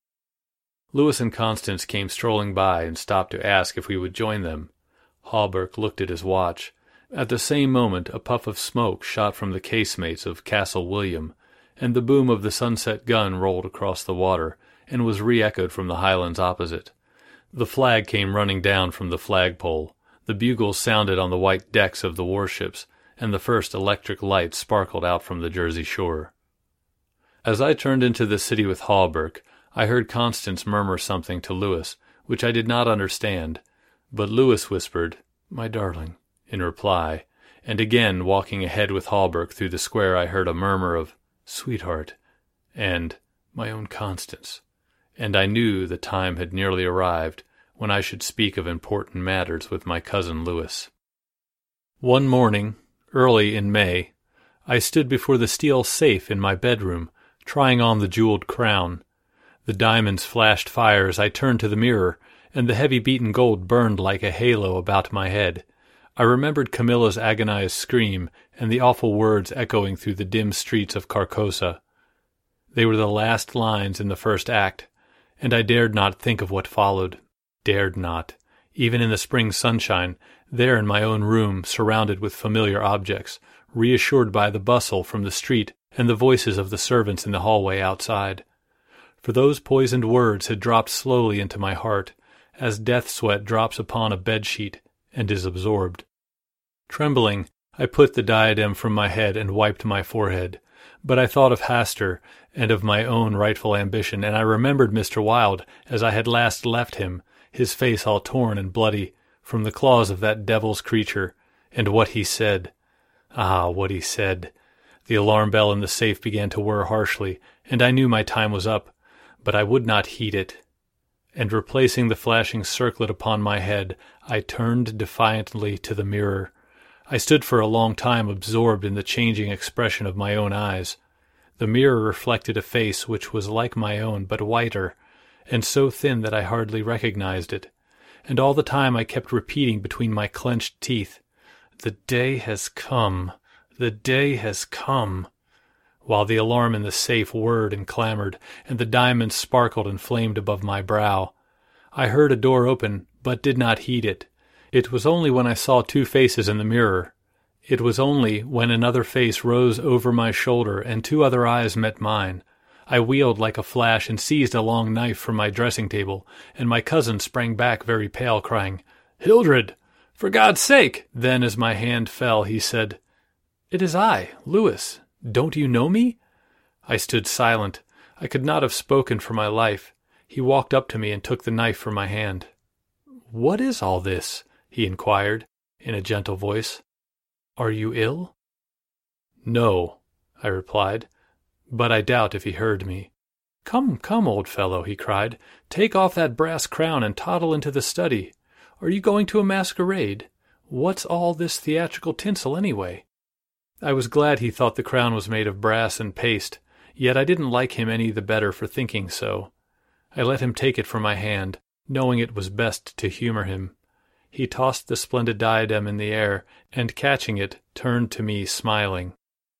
Louis and Constance came strolling by and stopped to ask if we would join them. Hawberk looked at his watch. At the same moment, a puff of smoke shot from the casemates of Castle William, and the boom of the sunset gun rolled across the water and was re echoed from the highlands opposite. The flag came running down from the flagpole. The bugles sounded on the white decks of the warships, and the first electric lights sparkled out from the Jersey shore. As I turned into the city with Hawberk, I heard Constance murmur something to Louis, which I did not understand, but Louis whispered, My darling, in reply, and again walking ahead with Hawberk through the square I heard a murmur of, Sweetheart, and My own Constance and I knew the time had nearly arrived when I should speak of important matters with my cousin Louis. One morning, early in May, I stood before the steel safe in my bedroom, trying on the jeweled crown. The diamonds flashed fire as I turned to the mirror, and the heavy beaten gold burned like a halo about my head. I remembered Camilla's agonized scream and the awful words echoing through the dim streets of Carcosa. They were the last lines in the first act, and I dared not think of what followed. Dared not. Even in the spring sunshine, there in my own room, surrounded with familiar objects, reassured by the bustle from the street and the voices of the servants in the hallway outside. For those poisoned words had dropped slowly into my heart, as death sweat drops upon a bed sheet and is absorbed. Trembling, I put the diadem from my head and wiped my forehead. But I thought of Hastur and of my own rightful ambition, and I remembered Mr. Wilde as I had last left him, his face all torn and bloody from the claws of that devil's creature, and what he said. Ah, what he said! The alarm bell in the safe began to whir harshly, and I knew my time was up, but I would not heed it. And replacing the flashing circlet upon my head, I turned defiantly to the mirror. I stood for a long time absorbed in the changing expression of my own eyes. The mirror reflected a face which was like my own, but whiter, and so thin that I hardly recognized it. And all the time I kept repeating between my clenched teeth, The day has come, the day has come, while the alarm in the safe whirred and clamored, and the diamonds sparkled and flamed above my brow. I heard a door open, but did not heed it. It was only when I saw two faces in the mirror it was only when another face rose over my shoulder and two other eyes met mine. I wheeled like a flash and seized a long knife from my dressing table, and my cousin sprang back very pale, crying, Hildred! For God's sake! Then, as my hand fell, he said, It is I, Louis. Don't you know me? I stood silent. I could not have spoken for my life. He walked up to me and took the knife from my hand. What is all this? He inquired, in a gentle voice. Are you ill? No, I replied, but I doubt if he heard me. Come, come, old fellow, he cried, take off that brass crown and toddle into the study. Are you going to a masquerade? What's all this theatrical tinsel, anyway? I was glad he thought the crown was made of brass and paste, yet I didn't like him any the better for thinking so. I let him take it from my hand, knowing it was best to humor him. He tossed the splendid diadem in the air, and catching it, turned to me smiling.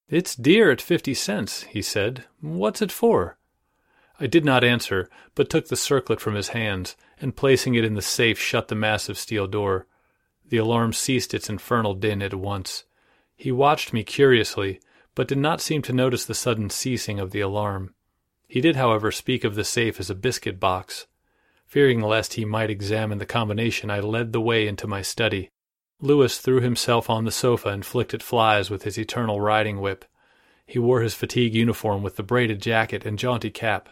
It's dear at fifty cents, he said. What's it for? I did not answer, but took the circlet from his hands, and placing it in the safe shut the massive steel door. The alarm ceased its infernal din at once. He watched me curiously, but did not seem to notice the sudden ceasing of the alarm. He did, however, speak of the safe as a biscuit box, Fearing lest he might examine the combination, I led the way into my study. Louis threw himself on the sofa and flicked at flies with his eternal riding whip. He wore his fatigue uniform with the braided jacket and jaunty cap.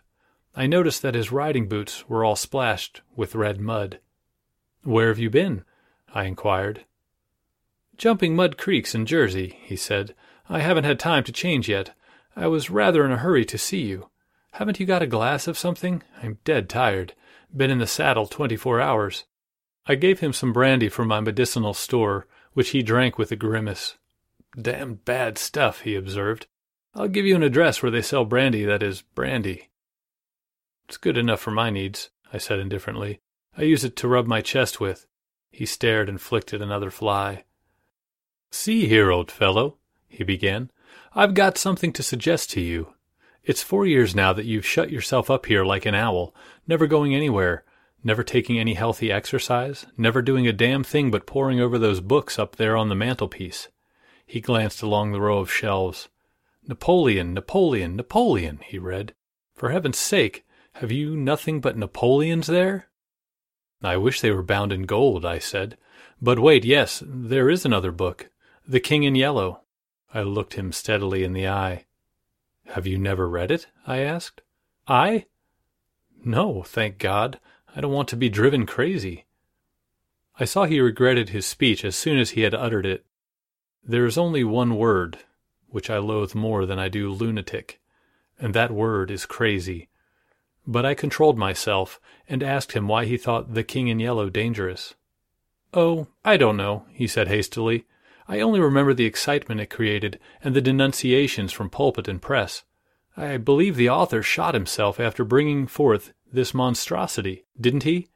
I noticed that his riding boots were all splashed with red mud. Where have you been? I inquired. Jumping mud creeks in Jersey, he said. I haven't had time to change yet. I was rather in a hurry to see you. Haven't you got a glass of something? I'm dead tired. Been in the saddle twenty four hours. I gave him some brandy from my medicinal store, which he drank with a grimace. Damn bad stuff, he observed. I'll give you an address where they sell brandy that is brandy. It's good enough for my needs, I said indifferently. I use it to rub my chest with. He stared and flicked at another fly. See here, old fellow, he began. I've got something to suggest to you. It's four years now that you've shut yourself up here like an owl, never going anywhere, never taking any healthy exercise, never doing a damn thing but poring over those books up there on the mantelpiece. He glanced along the row of shelves. Napoleon, Napoleon, Napoleon, he read. For heaven's sake, have you nothing but Napoleons there? I wish they were bound in gold, I said. But wait, yes, there is another book. The King in Yellow. I looked him steadily in the eye. Have you never read it? I asked. I? No, thank God. I don't want to be driven crazy. I saw he regretted his speech as soon as he had uttered it. There is only one word, which I loathe more than I do lunatic, and that word is crazy. But I controlled myself and asked him why he thought the King in Yellow dangerous. Oh, I don't know, he said hastily. I only remember the excitement it created and the denunciations from pulpit and press. I believe the author shot himself after bringing forth this monstrosity, didn't he?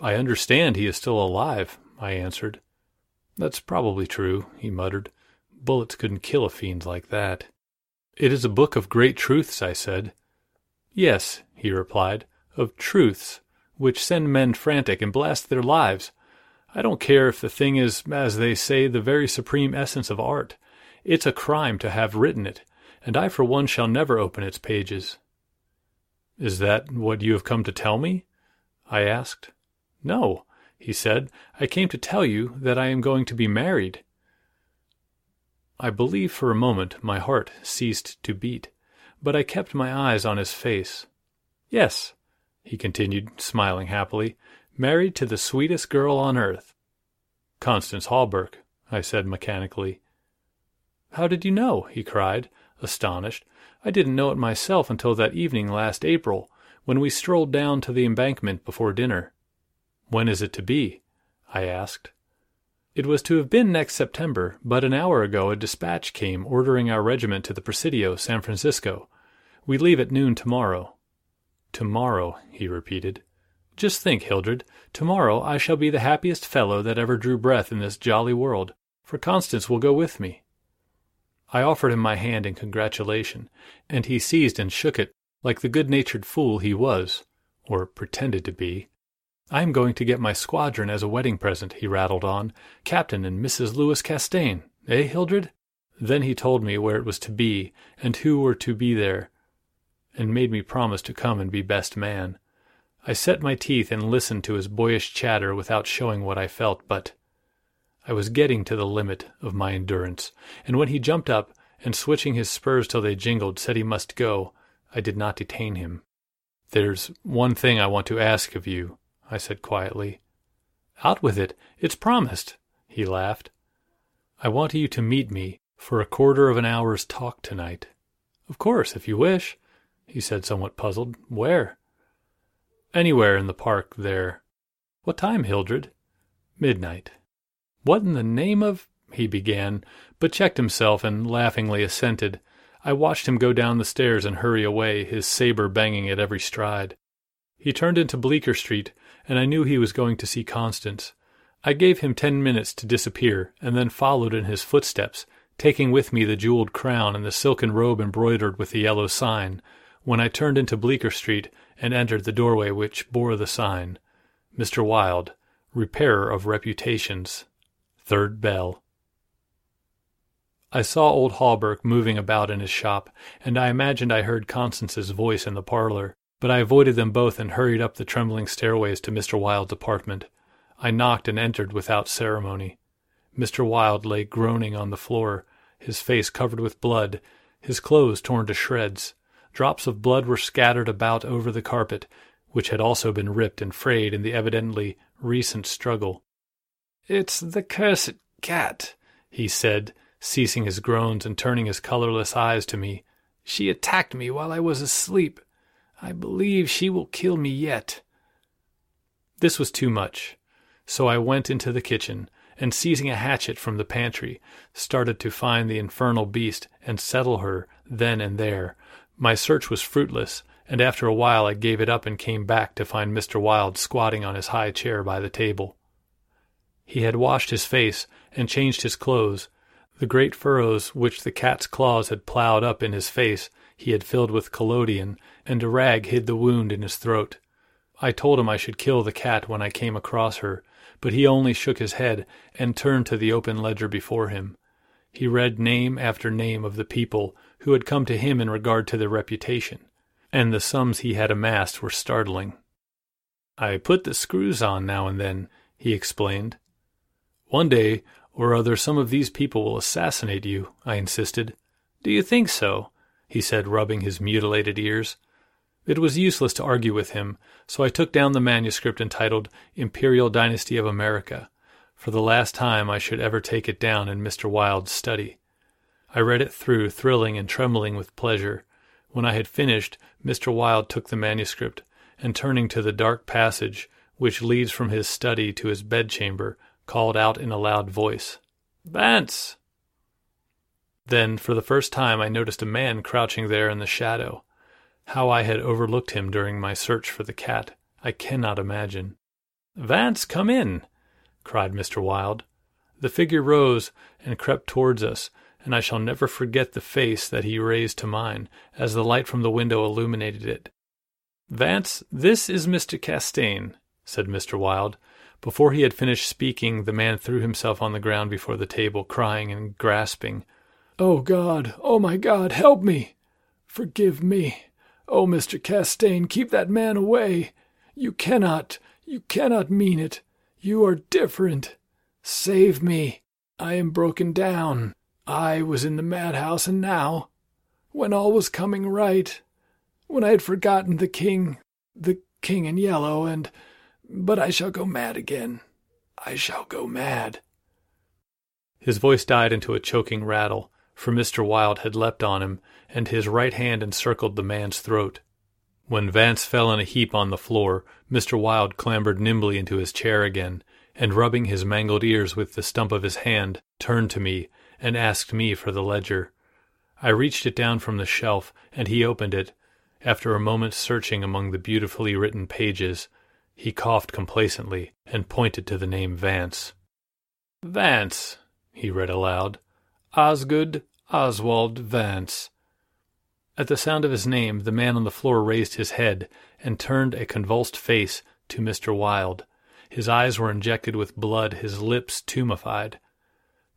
I understand he is still alive, I answered. That's probably true, he muttered. Bullets couldn't kill a fiend like that. It is a book of great truths, I said. Yes, he replied, of truths which send men frantic and blast their lives. I don't care if the thing is, as they say, the very supreme essence of art. It's a crime to have written it, and I for one shall never open its pages. Is that what you have come to tell me? I asked. No, he said. I came to tell you that I am going to be married. I believe for a moment my heart ceased to beat but I kept my eyes on his face. Yes, he continued, smiling happily, married to the sweetest girl on earth. Constance Hawberk, I said mechanically. How did you know? he cried, astonished. I didn't know it myself until that evening last April, when we strolled down to the embankment before dinner. When is it to be? I asked. It was to have been next September, but an hour ago a dispatch came ordering our regiment to the Presidio, San Francisco. We leave at noon tomorrow. Tomorrow, he repeated. Just think, Hildred, tomorrow I shall be the happiest fellow that ever drew breath in this jolly world, for Constance will go with me. I offered him my hand in congratulation, and he seized and shook it like the good natured fool he was, or pretended to be. I am going to get my squadron as a wedding present, he rattled on. Captain and Mrs. Louis Castaigne, eh, Hildred? Then he told me where it was to be, and who were to be there, and made me promise to come and be best man. I set my teeth and listened to his boyish chatter without showing what I felt, but I was getting to the limit of my endurance, and when he jumped up and switching his spurs till they jingled said he must go, I did not detain him. There's one thing I want to ask of you, I said quietly. Out with it. It's promised, he laughed. I want you to meet me for a quarter of an hour's talk tonight. Of course, if you wish, he said somewhat puzzled. Where? Anywhere in the park there. What time, Hildred? Midnight. What in the name of he began, but checked himself and laughingly assented. I watched him go down the stairs and hurry away, his saber banging at every stride. He turned into Bleecker Street and I knew he was going to see Constance. I gave him ten minutes to disappear, and then followed in his footsteps, taking with me the jeweled crown and the silken robe embroidered with the yellow sign, when I turned into Bleecker Street and entered the doorway which bore the sign, Mr. Wilde, repairer of reputations, third bell. I saw old Hawberk moving about in his shop, and I imagined I heard Constance's voice in the parlor but I avoided them both and hurried up the trembling stairways to Mr. Wilde's apartment. I knocked and entered without ceremony. Mr. Wilde lay groaning on the floor, his face covered with blood, his clothes torn to shreds. Drops of blood were scattered about over the carpet, which had also been ripped and frayed in the evidently recent struggle. It's the cursed cat, he said, ceasing his groans and turning his colorless eyes to me. She attacked me while I was asleep. I believe she will kill me yet. This was too much, so I went into the kitchen, and seizing a hatchet from the pantry, started to find the infernal beast and settle her then and there. My search was fruitless, and after a while I gave it up and came back to find Mr. Wilde squatting on his high chair by the table. He had washed his face and changed his clothes. The great furrows which the cat's claws had ploughed up in his face he had filled with collodion, and a rag hid the wound in his throat. I told him I should kill the cat when I came across her, but he only shook his head and turned to the open ledger before him. He read name after name of the people who had come to him in regard to their reputation, and the sums he had amassed were startling. I put the screws on now and then, he explained. One day or other some of these people will assassinate you, I insisted. Do you think so? he said, rubbing his mutilated ears. It was useless to argue with him, so I took down the manuscript entitled Imperial Dynasty of America. For the last time I should ever take it down in Mr. Wilde's study. I read it through, thrilling and trembling with pleasure. When I had finished, Mr. Wilde took the manuscript, and turning to the dark passage which leads from his study to his bedchamber, called out in a loud voice, Vance! Then, for the first time, I noticed a man crouching there in the shadow. How I had overlooked him during my search for the cat, I cannot imagine. Vance, come in! cried Mr. Wilde. The figure rose and crept towards us, and I shall never forget the face that he raised to mine as the light from the window illuminated it. Vance, this is Mr. Castaigne, said Mr. Wilde, before he had finished speaking, the man threw himself on the ground before the table, crying and grasping. Oh God! Oh my God! Help me! Forgive me! Oh, Mr. Castaigne, keep that man away! You cannot, you cannot mean it. You are different. Save me. I am broken down. I was in the madhouse, and now, when all was coming right, when I had forgotten the king, the king in yellow, and but I shall go mad again. I shall go mad. His voice died into a choking rattle, for Mr. Wilde had leapt on him, and his right hand encircled the man's throat. When Vance fell in a heap on the floor, Mr. Wilde clambered nimbly into his chair again, and rubbing his mangled ears with the stump of his hand, turned to me and asked me for the ledger. I reached it down from the shelf, and he opened it. After a moment's searching among the beautifully written pages, he coughed complacently and pointed to the name Vance. Vance, he read aloud. Osgood Oswald Vance. At the sound of his name, the man on the floor raised his head and turned a convulsed face to Mr. Wilde. His eyes were injected with blood, his lips tumefied.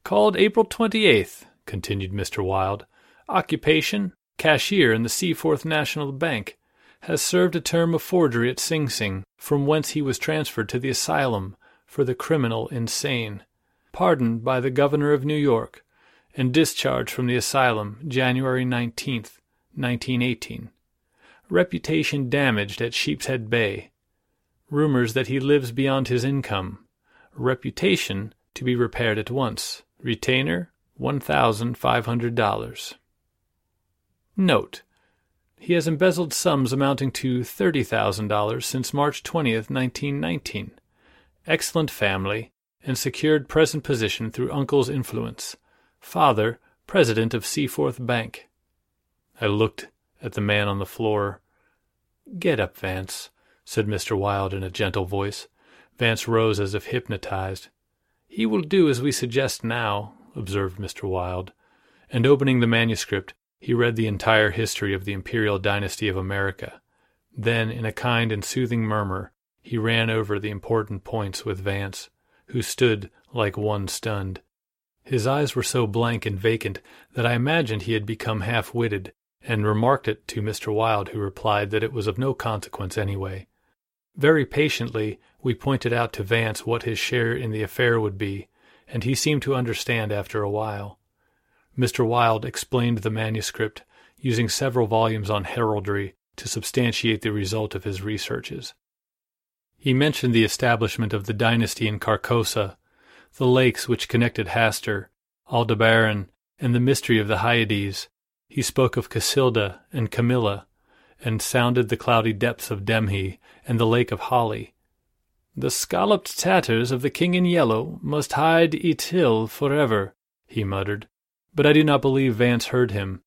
Called April 28th, continued Mr. Wilde. Occupation, cashier in the Seaforth National Bank has served a term of forgery at Sing Sing, from whence he was transferred to the asylum for the criminal insane, pardoned by the governor of New York, and discharged from the asylum January 19th, 1918. Reputation damaged at Sheepshead Bay. Rumors that he lives beyond his income. Reputation to be repaired at once. Retainer $1,500. Note he has embezzled sums amounting to $30,000 since March 20th, 1919. Excellent family, and secured present position through uncle's influence. Father, president of Seaforth Bank. I looked at the man on the floor. Get up, Vance, said Mr. Wilde in a gentle voice. Vance rose as if hypnotized. He will do as we suggest now, observed Mr. Wilde, and opening the manuscript, he read the entire history of the imperial dynasty of America. Then, in a kind and soothing murmur, he ran over the important points with Vance, who stood like one stunned. His eyes were so blank and vacant that I imagined he had become half witted, and remarked it to Mr. Wilde, who replied that it was of no consequence anyway. Very patiently we pointed out to Vance what his share in the affair would be, and he seemed to understand after a while. Mr. Wilde explained the manuscript, using several volumes on heraldry to substantiate the result of his researches. He mentioned the establishment of the dynasty in Carcosa, the lakes which connected Hastur, Aldebaran, and the mystery of the Hyades. He spoke of Casilda and Camilla, and sounded the cloudy depths of Demhe and the lake of Hali. The scalloped tatters of the king in yellow must hide Yhtill forever, he muttered, but I do not believe Vance heard him.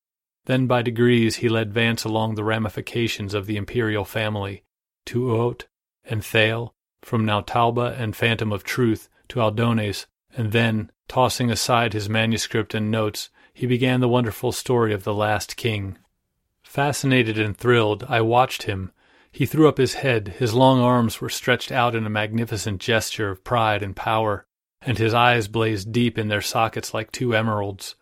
Then by degrees he led Vance along the ramifications of the imperial family, to Uoht and Thale, from Naotalba and Phantom of Truth to Aldones, and then, tossing aside his manuscript and notes, he began the wonderful story of the last king. Fascinated and thrilled, I watched him. He threw up his head, his long arms were stretched out in a magnificent gesture of pride and power, and his eyes blazed deep in their sockets like two emeralds.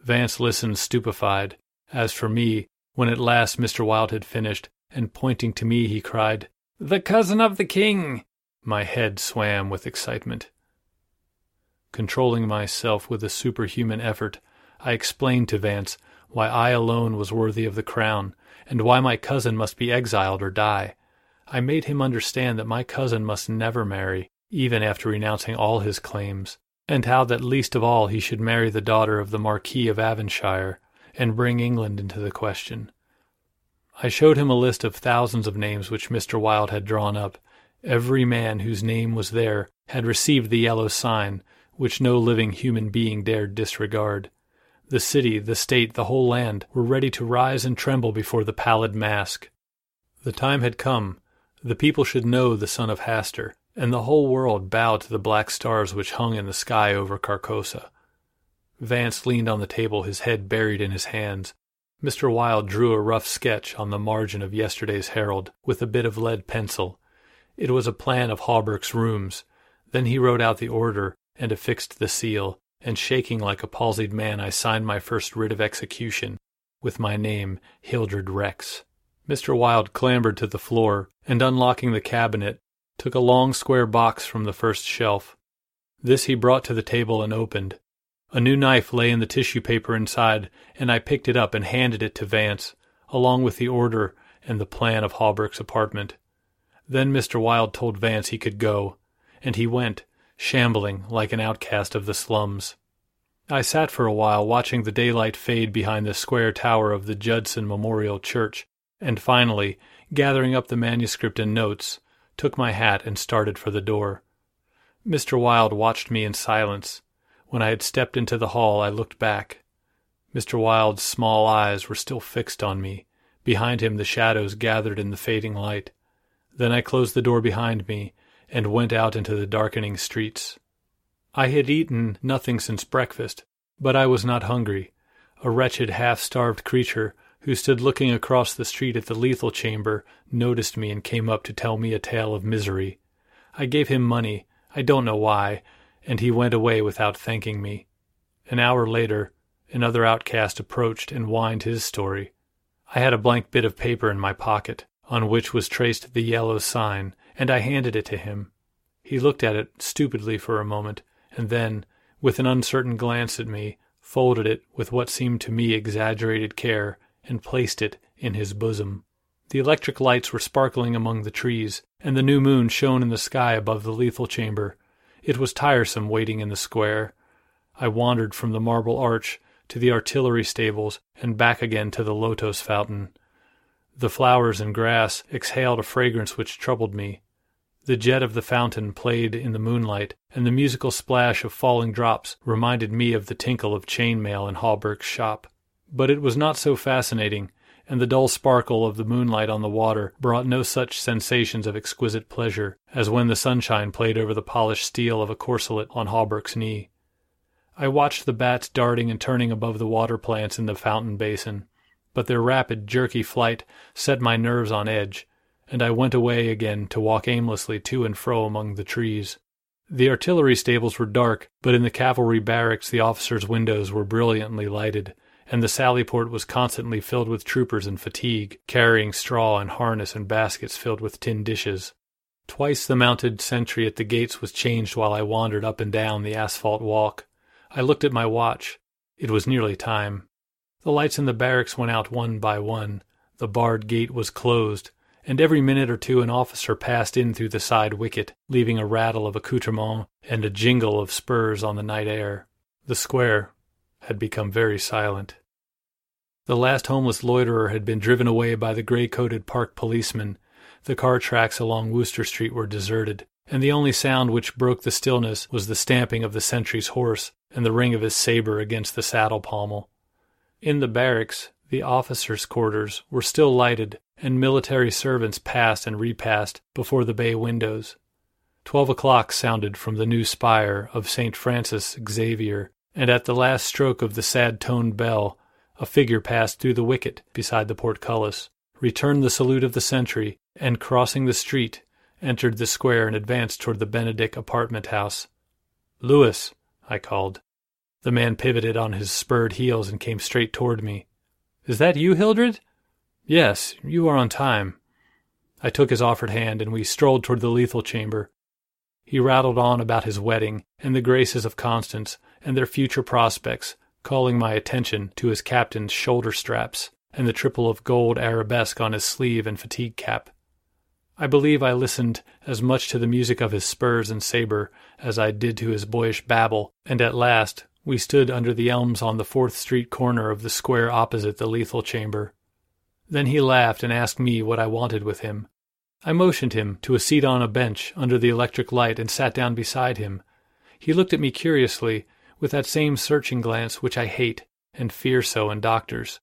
Vance listened stupefied. As for me, when at last Mr. Wilde had finished, and pointing to me, he cried, The cousin of the king! My head swam with excitement. Controlling myself with a superhuman effort, I explained to Vance why I alone was worthy of the crown, and why my cousin must be exiled or die. I made him understand that my cousin must never marry, even after renouncing all his claims, and how that least of all he should marry the daughter of the Marquis of Avonshire, and bring England into the question. I showed him a list of thousands of names which Mr. Wilde had drawn up. Every man whose name was there had received the yellow sign, which no living human being dared disregard. The city, the state, the whole land were ready to rise and tremble before the pallid mask. The time had come. The people should know the son of Hastur, and the whole world bow to the black stars which hung in the sky over Carcosa. Vance leaned on the table, his head buried in his hands. Mr. Wilde drew a rough sketch on the margin of yesterday's Herald with a bit of lead pencil. It was a plan of Hawberk's rooms. Then he wrote out the order and affixed the seal, and shaking like a palsied man, I signed my first writ of execution with my name, Hildred Rex. Mr. Wilde clambered to the floor, and unlocking the cabinet, took a long square box from the first shelf. This he brought to the table and opened. A new knife lay in the tissue paper inside, and I picked it up and handed it to Vance, along with the order and the plan of Hawberk's apartment. Then Mr. Wilde told Vance he could go, and he went, shambling like an outcast of the slums. I sat for a while watching the daylight fade behind the square tower of the Judson Memorial Church, and finally, gathering up the manuscript and notes, took my hat and started for the door. Mr. Wilde watched me in silence. When I had stepped into the hall, I looked back. Mr. Wilde's small eyes were still fixed on me. Behind him, the shadows gathered in the fading light. Then I closed the door behind me and went out into the darkening streets. I had eaten nothing since breakfast, but I was not hungry. A wretched, half starved creature who stood looking across the street at the lethal chamber noticed me and came up to tell me a tale of misery. I gave him money, I don't know why, and he went away without thanking me. An hour later, another outcast approached and whined his story. I had a blank bit of paper in my pocket, on which was traced the yellow sign, and I handed it to him. He looked at it stupidly for a moment, and then, with an uncertain glance at me, folded it with what seemed to me exaggerated care, and placed it in his bosom. The electric lights were sparkling among the trees, and the new moon shone in the sky above the lethal chamber. It was tiresome waiting in the square. I wandered from the marble arch to the artillery stables and back again to the lotos fountain. The flowers and grass exhaled a fragrance which troubled me. The jet of the fountain played in the moonlight, and the musical splash of falling drops reminded me of the tinkle of chain mail in Hawberk's shop. But it was not so fascinating, and the dull sparkle of the moonlight on the water brought no such sensations of exquisite pleasure as when the sunshine played over the polished steel of a corselet on Hawberk's knee. I watched the bats darting and turning above the water plants in the fountain basin but their rapid, jerky flight set my nerves on edge, and I went away again to walk aimlessly to and fro among the trees. The artillery stables were dark, but in the cavalry barracks the officers' windows were brilliantly lighted, and the sally port was constantly filled with troopers in fatigue, carrying straw and harness and baskets filled with tin dishes. Twice the mounted sentry at the gates was changed while I wandered up and down the asphalt walk. I looked at my watch. It was nearly time. The lights in the barracks went out one by one. The barred gate was closed, and every minute or two an officer passed in through the side wicket, leaving a rattle of accoutrements and a jingle of spurs on the night air. The square had become very silent. The last homeless loiterer had been driven away by the gray coated park policeman. The car tracks along Wooster Street were deserted, and the only sound which broke the stillness was the stamping of the sentry's horse and the ring of his saber against the saddle pommel. In the barracks, the officers' quarters were still lighted, and military servants passed and repassed before the bay windows. Twelve o'clock sounded from the new spire of St. Francis Xavier, and at the last stroke of the sad toned bell, A figure passed through the wicket beside the portcullis, returned the salute of the sentry, and crossing the street, entered the square and advanced toward the Benedick apartment house. Louis, I called. The man pivoted on his spurred heels and came straight toward me. Is that you, Hildred? Yes, you are on time. I took his offered hand, and we strolled toward the lethal chamber. He rattled on about his wedding and the graces of Constance and their future prospects, calling my attention to his captain's shoulder straps and the triple of gold arabesque on his sleeve and fatigue cap. I believe I listened as much to the music of his spurs and sabre as I did to his boyish babble, and at last we stood under the elms on the Fourth Street corner of the square opposite the lethal chamber. Then he laughed and asked me what I wanted with him. I motioned him to a seat on a bench under the electric light and sat down beside him. He looked at me curiously, with that same searching glance which I hate and fear so in doctors.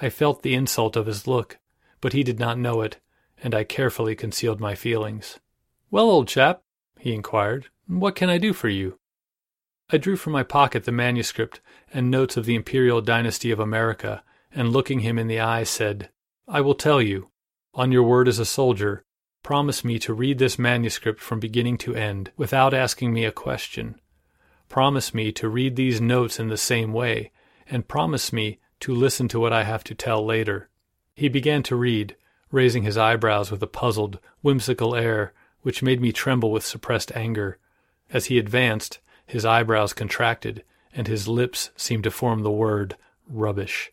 I felt the insult of his look, but he did not know it, and I carefully concealed my feelings. Well, old chap, he inquired, what can I do for you? I drew from my pocket the manuscript and notes of the imperial dynasty of America, and looking him in the eye, said, I will tell you, on your word as a soldier, promise me to read this manuscript from beginning to end without asking me a question. Promise me to read these notes in the same way, and promise me to listen to what I have to tell later. He began to read, raising his eyebrows with a puzzled, whimsical air which made me tremble with suppressed anger. As he advanced, his eyebrows contracted, and his lips seemed to form the word rubbish.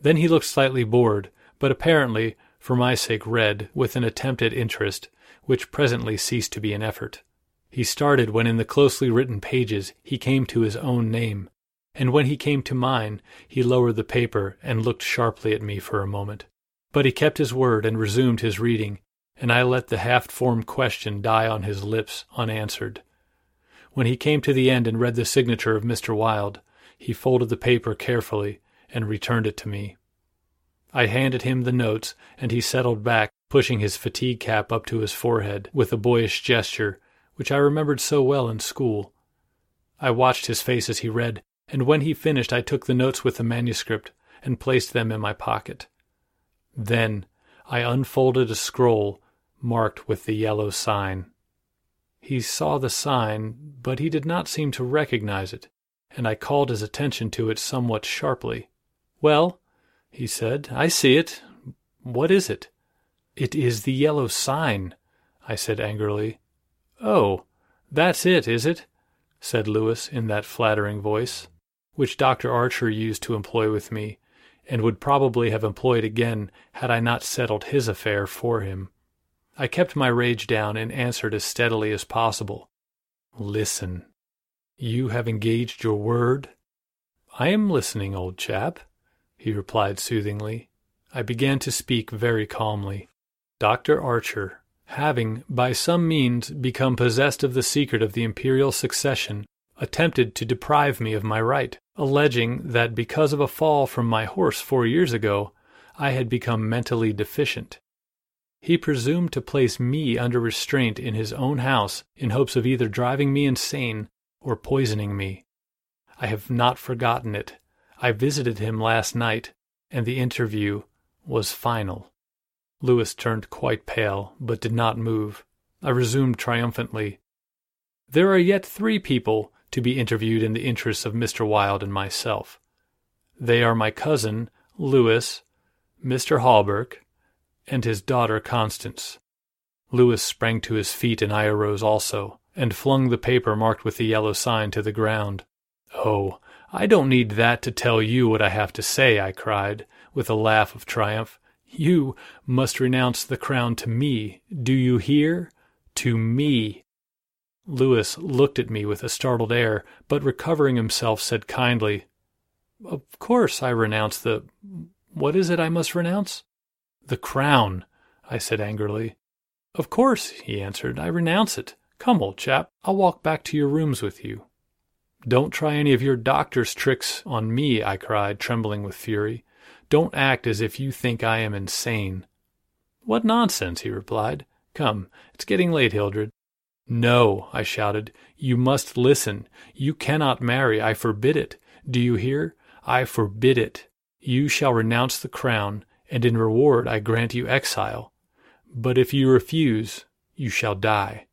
Then he looked slightly bored, but apparently, for my sake, read, with an attempt at interest, which presently ceased to be an effort. He started when in the closely written pages he came to his own name, and when he came to mine, he lowered the paper and looked sharply at me for a moment. But he kept his word and resumed his reading, and I let the half formed question die on his lips unanswered. When he came to the end and read the signature of Mr. Wilde, he folded the paper carefully and returned it to me. I handed him the notes, and he settled back, pushing his fatigue cap up to his forehead with a boyish gesture which I remembered so well in school. I watched his face as he read, and when he finished, I took the notes with the manuscript and placed them in my pocket. Then I unfolded a scroll marked with the yellow sign. He saw the sign, but he did not seem to recognize it, and I called his attention to it somewhat sharply. Well, he said, I see it. What is it? It is the yellow sign, I said angrily. Oh, that's it, is it? said Louis in that flattering voice, which Dr. Archer used to employ with me, and would probably have employed again had I not settled his affair for him. I kept my rage down and answered as steadily as possible. Listen. You have engaged your word? I am listening, old chap he replied soothingly. I began to speak very calmly. Dr. Archer, having by some means become possessed of the secret of the imperial succession, attempted to deprive me of my right, alleging that because of a fall from my horse four years ago, I had become mentally deficient. He presumed to place me under restraint in his own house in hopes of either driving me insane or poisoning me. I have not forgotten it, I visited him last night, and the interview was final. Louis turned quite pale, but did not move. I resumed triumphantly. There are yet three people to be interviewed in the interests of Mr. Wilde and myself. They are my cousin, Louis, Mr. Hawberk, and his daughter Constance. Louis sprang to his feet and I arose also, and flung the paper marked with the yellow sign to the ground. Oh, I don't need that to tell you what I have to say, I cried, with a laugh of triumph. You must renounce the crown to me. Do you hear? To me. Louis looked at me with a startled air, but recovering himself, said kindly, Of course I renounce the. What is it I must renounce? The crown, I said angrily. Of course, he answered, I renounce it. Come, old chap, I'll walk back to your rooms with you. Don't try any of your doctor's tricks on me, I cried, trembling with fury. Don't act as if you think I am insane. What nonsense, he replied. Come, it's getting late, Hildred. No, I shouted. You must listen. You cannot marry. I forbid it. Do you hear? I forbid it. You shall renounce the crown, and in reward I grant you exile. But if you refuse, you shall die.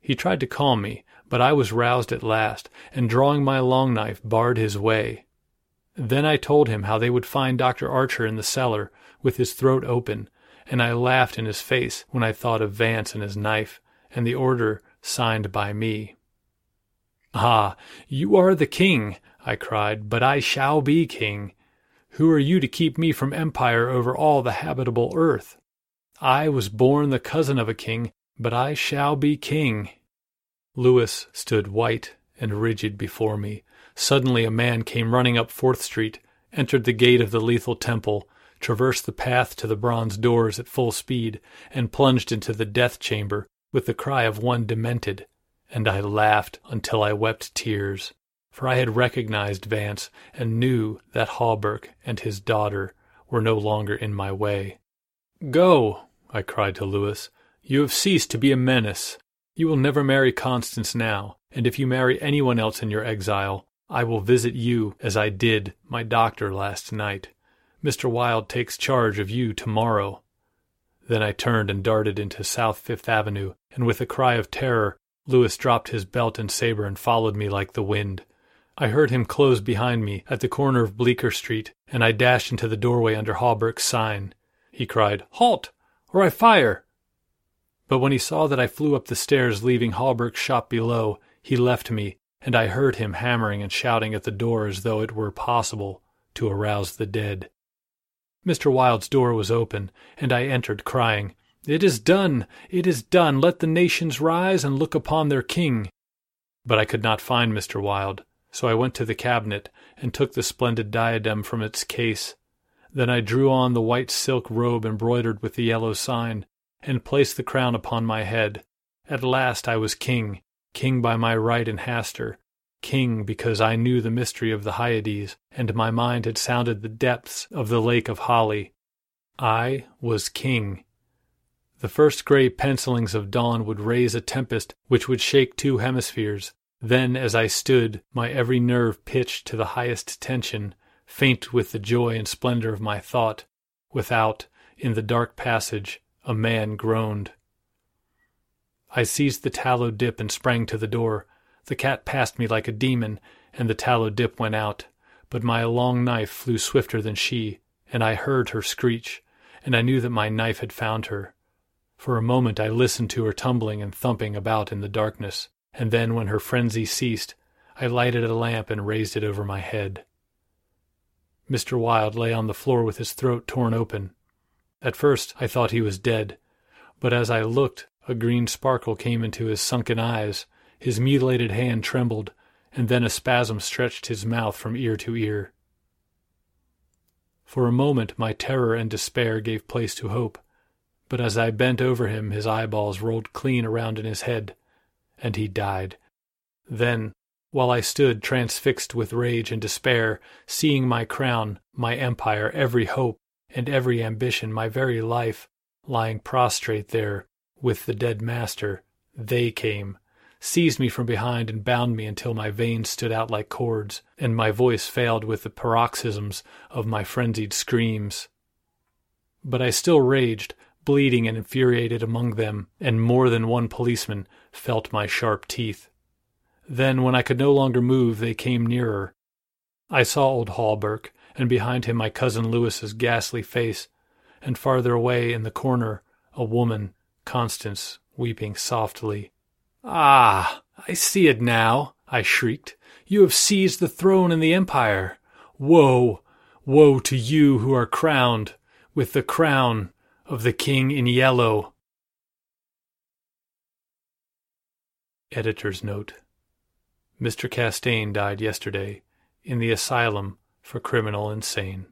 He tried to calm me, but I was roused at last, and drawing my long knife, barred his way. Then I told him how they would find Dr. Archer in the cellar, with his throat open, and I laughed in his face when I thought of Vance and his knife, and the order signed by me. Ah, you are the king, I cried, but I shall be king. Who are you to keep me from empire over all the habitable earth? I was born the cousin of a king, but I shall be king. Louis stood white and rigid before me. Suddenly a man came running up Fourth Street, entered the gate of the lethal temple, traversed the path to the bronze doors at full speed, and plunged into the death chamber with the cry of one demented. And I laughed until I wept tears, for I had recognized Vance and knew that Hawberk and his daughter were no longer in my way. Go, I cried to Louis. You have ceased to be a menace. You will never marry Constance now, and if you marry anyone else in your exile, I will visit you as I did my doctor last night. Mr. Wilde takes charge of you tomorrow. Then I turned and darted into South Fifth Avenue, and with a cry of terror, Louis dropped his belt and saber and followed me like the wind. I heard him close behind me at the corner of Bleecker Street, and I dashed into the doorway under Hawberk's sign. He cried, Halt, or I fire! But when he saw that I flew up the stairs leaving Hawberk's shop below, he left me, and I heard him hammering and shouting at the door as though it were possible to arouse the dead. Mr. Wilde's door was open, and I entered, crying, It is done! It is done! Let the nations rise and look upon their king! But I could not find Mr. Wilde, so I went to the cabinet and took the splendid diadem from its case. Then I drew on the white silk robe embroidered with the yellow sign, and placed the crown upon my head. At last I was king, king by my right in Hastur, king because I knew the mystery of the Hyades, and my mind had sounded the depths of the lake of Hali. I was king. The first gray pencilings of dawn would raise a tempest which would shake two hemispheres. Then, as I stood, my every nerve pitched to the highest tension, faint with the joy and splendor of my thought, without, in the dark passage, a man groaned. I seized the tallow dip and sprang to the door. The cat passed me like a demon, and the tallow dip went out. But my long knife flew swifter than she, and I heard her screech, and I knew that my knife had found her. For a moment I listened to her tumbling and thumping about in the darkness, and then, when her frenzy ceased, I lighted a lamp and raised it over my head. Mr. Wilde lay on the floor with his throat torn open. At first I thought he was dead, but as I looked, a green sparkle came into his sunken eyes, his mutilated hand trembled, and then a spasm stretched his mouth from ear to ear. For a moment my terror and despair gave place to hope, but as I bent over him his eyeballs rolled clean around in his head, and he died. Then, while I stood transfixed with rage and despair, seeing my crown, my empire, every hope, and every ambition, my very life, lying prostrate there with the dead master, they came, seized me from behind, and bound me until my veins stood out like cords, and my voice failed with the paroxysms of my frenzied screams. But I still raged, bleeding and infuriated among them, and more than one policeman felt my sharp teeth. Then, when I could no longer move, they came nearer. I saw old Hawberk, and behind him my cousin Louis's ghastly face, and farther away in the corner a woman, Constance, weeping softly. Ah, I see it now, I shrieked. You have seized the throne in the empire. Woe, woe to you who are crowned with the crown of the king in yellow. Editor's note. Mr. Castaigne died yesterday in the asylum for criminal insane.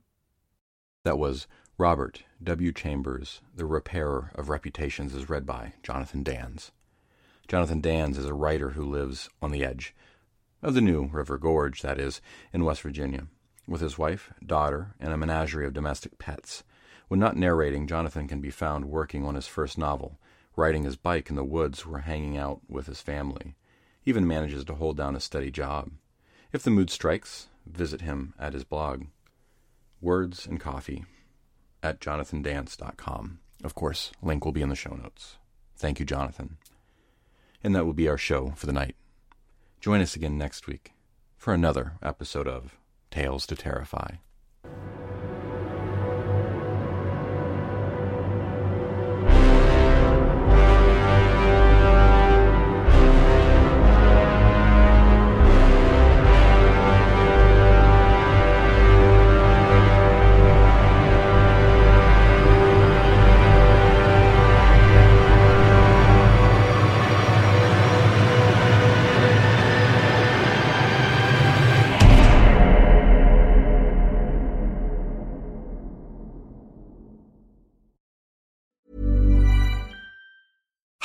That was Robert W. Chambers, The Repairer of Reputations, as read by Jonathan Danz. Jonathan Danz is a writer who lives on the edge of the New River Gorge, that is, in West Virginia, with his wife, daughter, and a menagerie of domestic pets. When not narrating, Jonathan can be found working on his first novel, riding his bike in the woods or hanging out with his family. He even manages to hold down a steady job. If the mood strikes, visit him at his blog, Words and Coffee, at jonathandanz.com. Of course, link will be in the show notes. Thank you, Jonathan. And that will be our show for the night. Join us again next week for another episode of Tales to Terrify.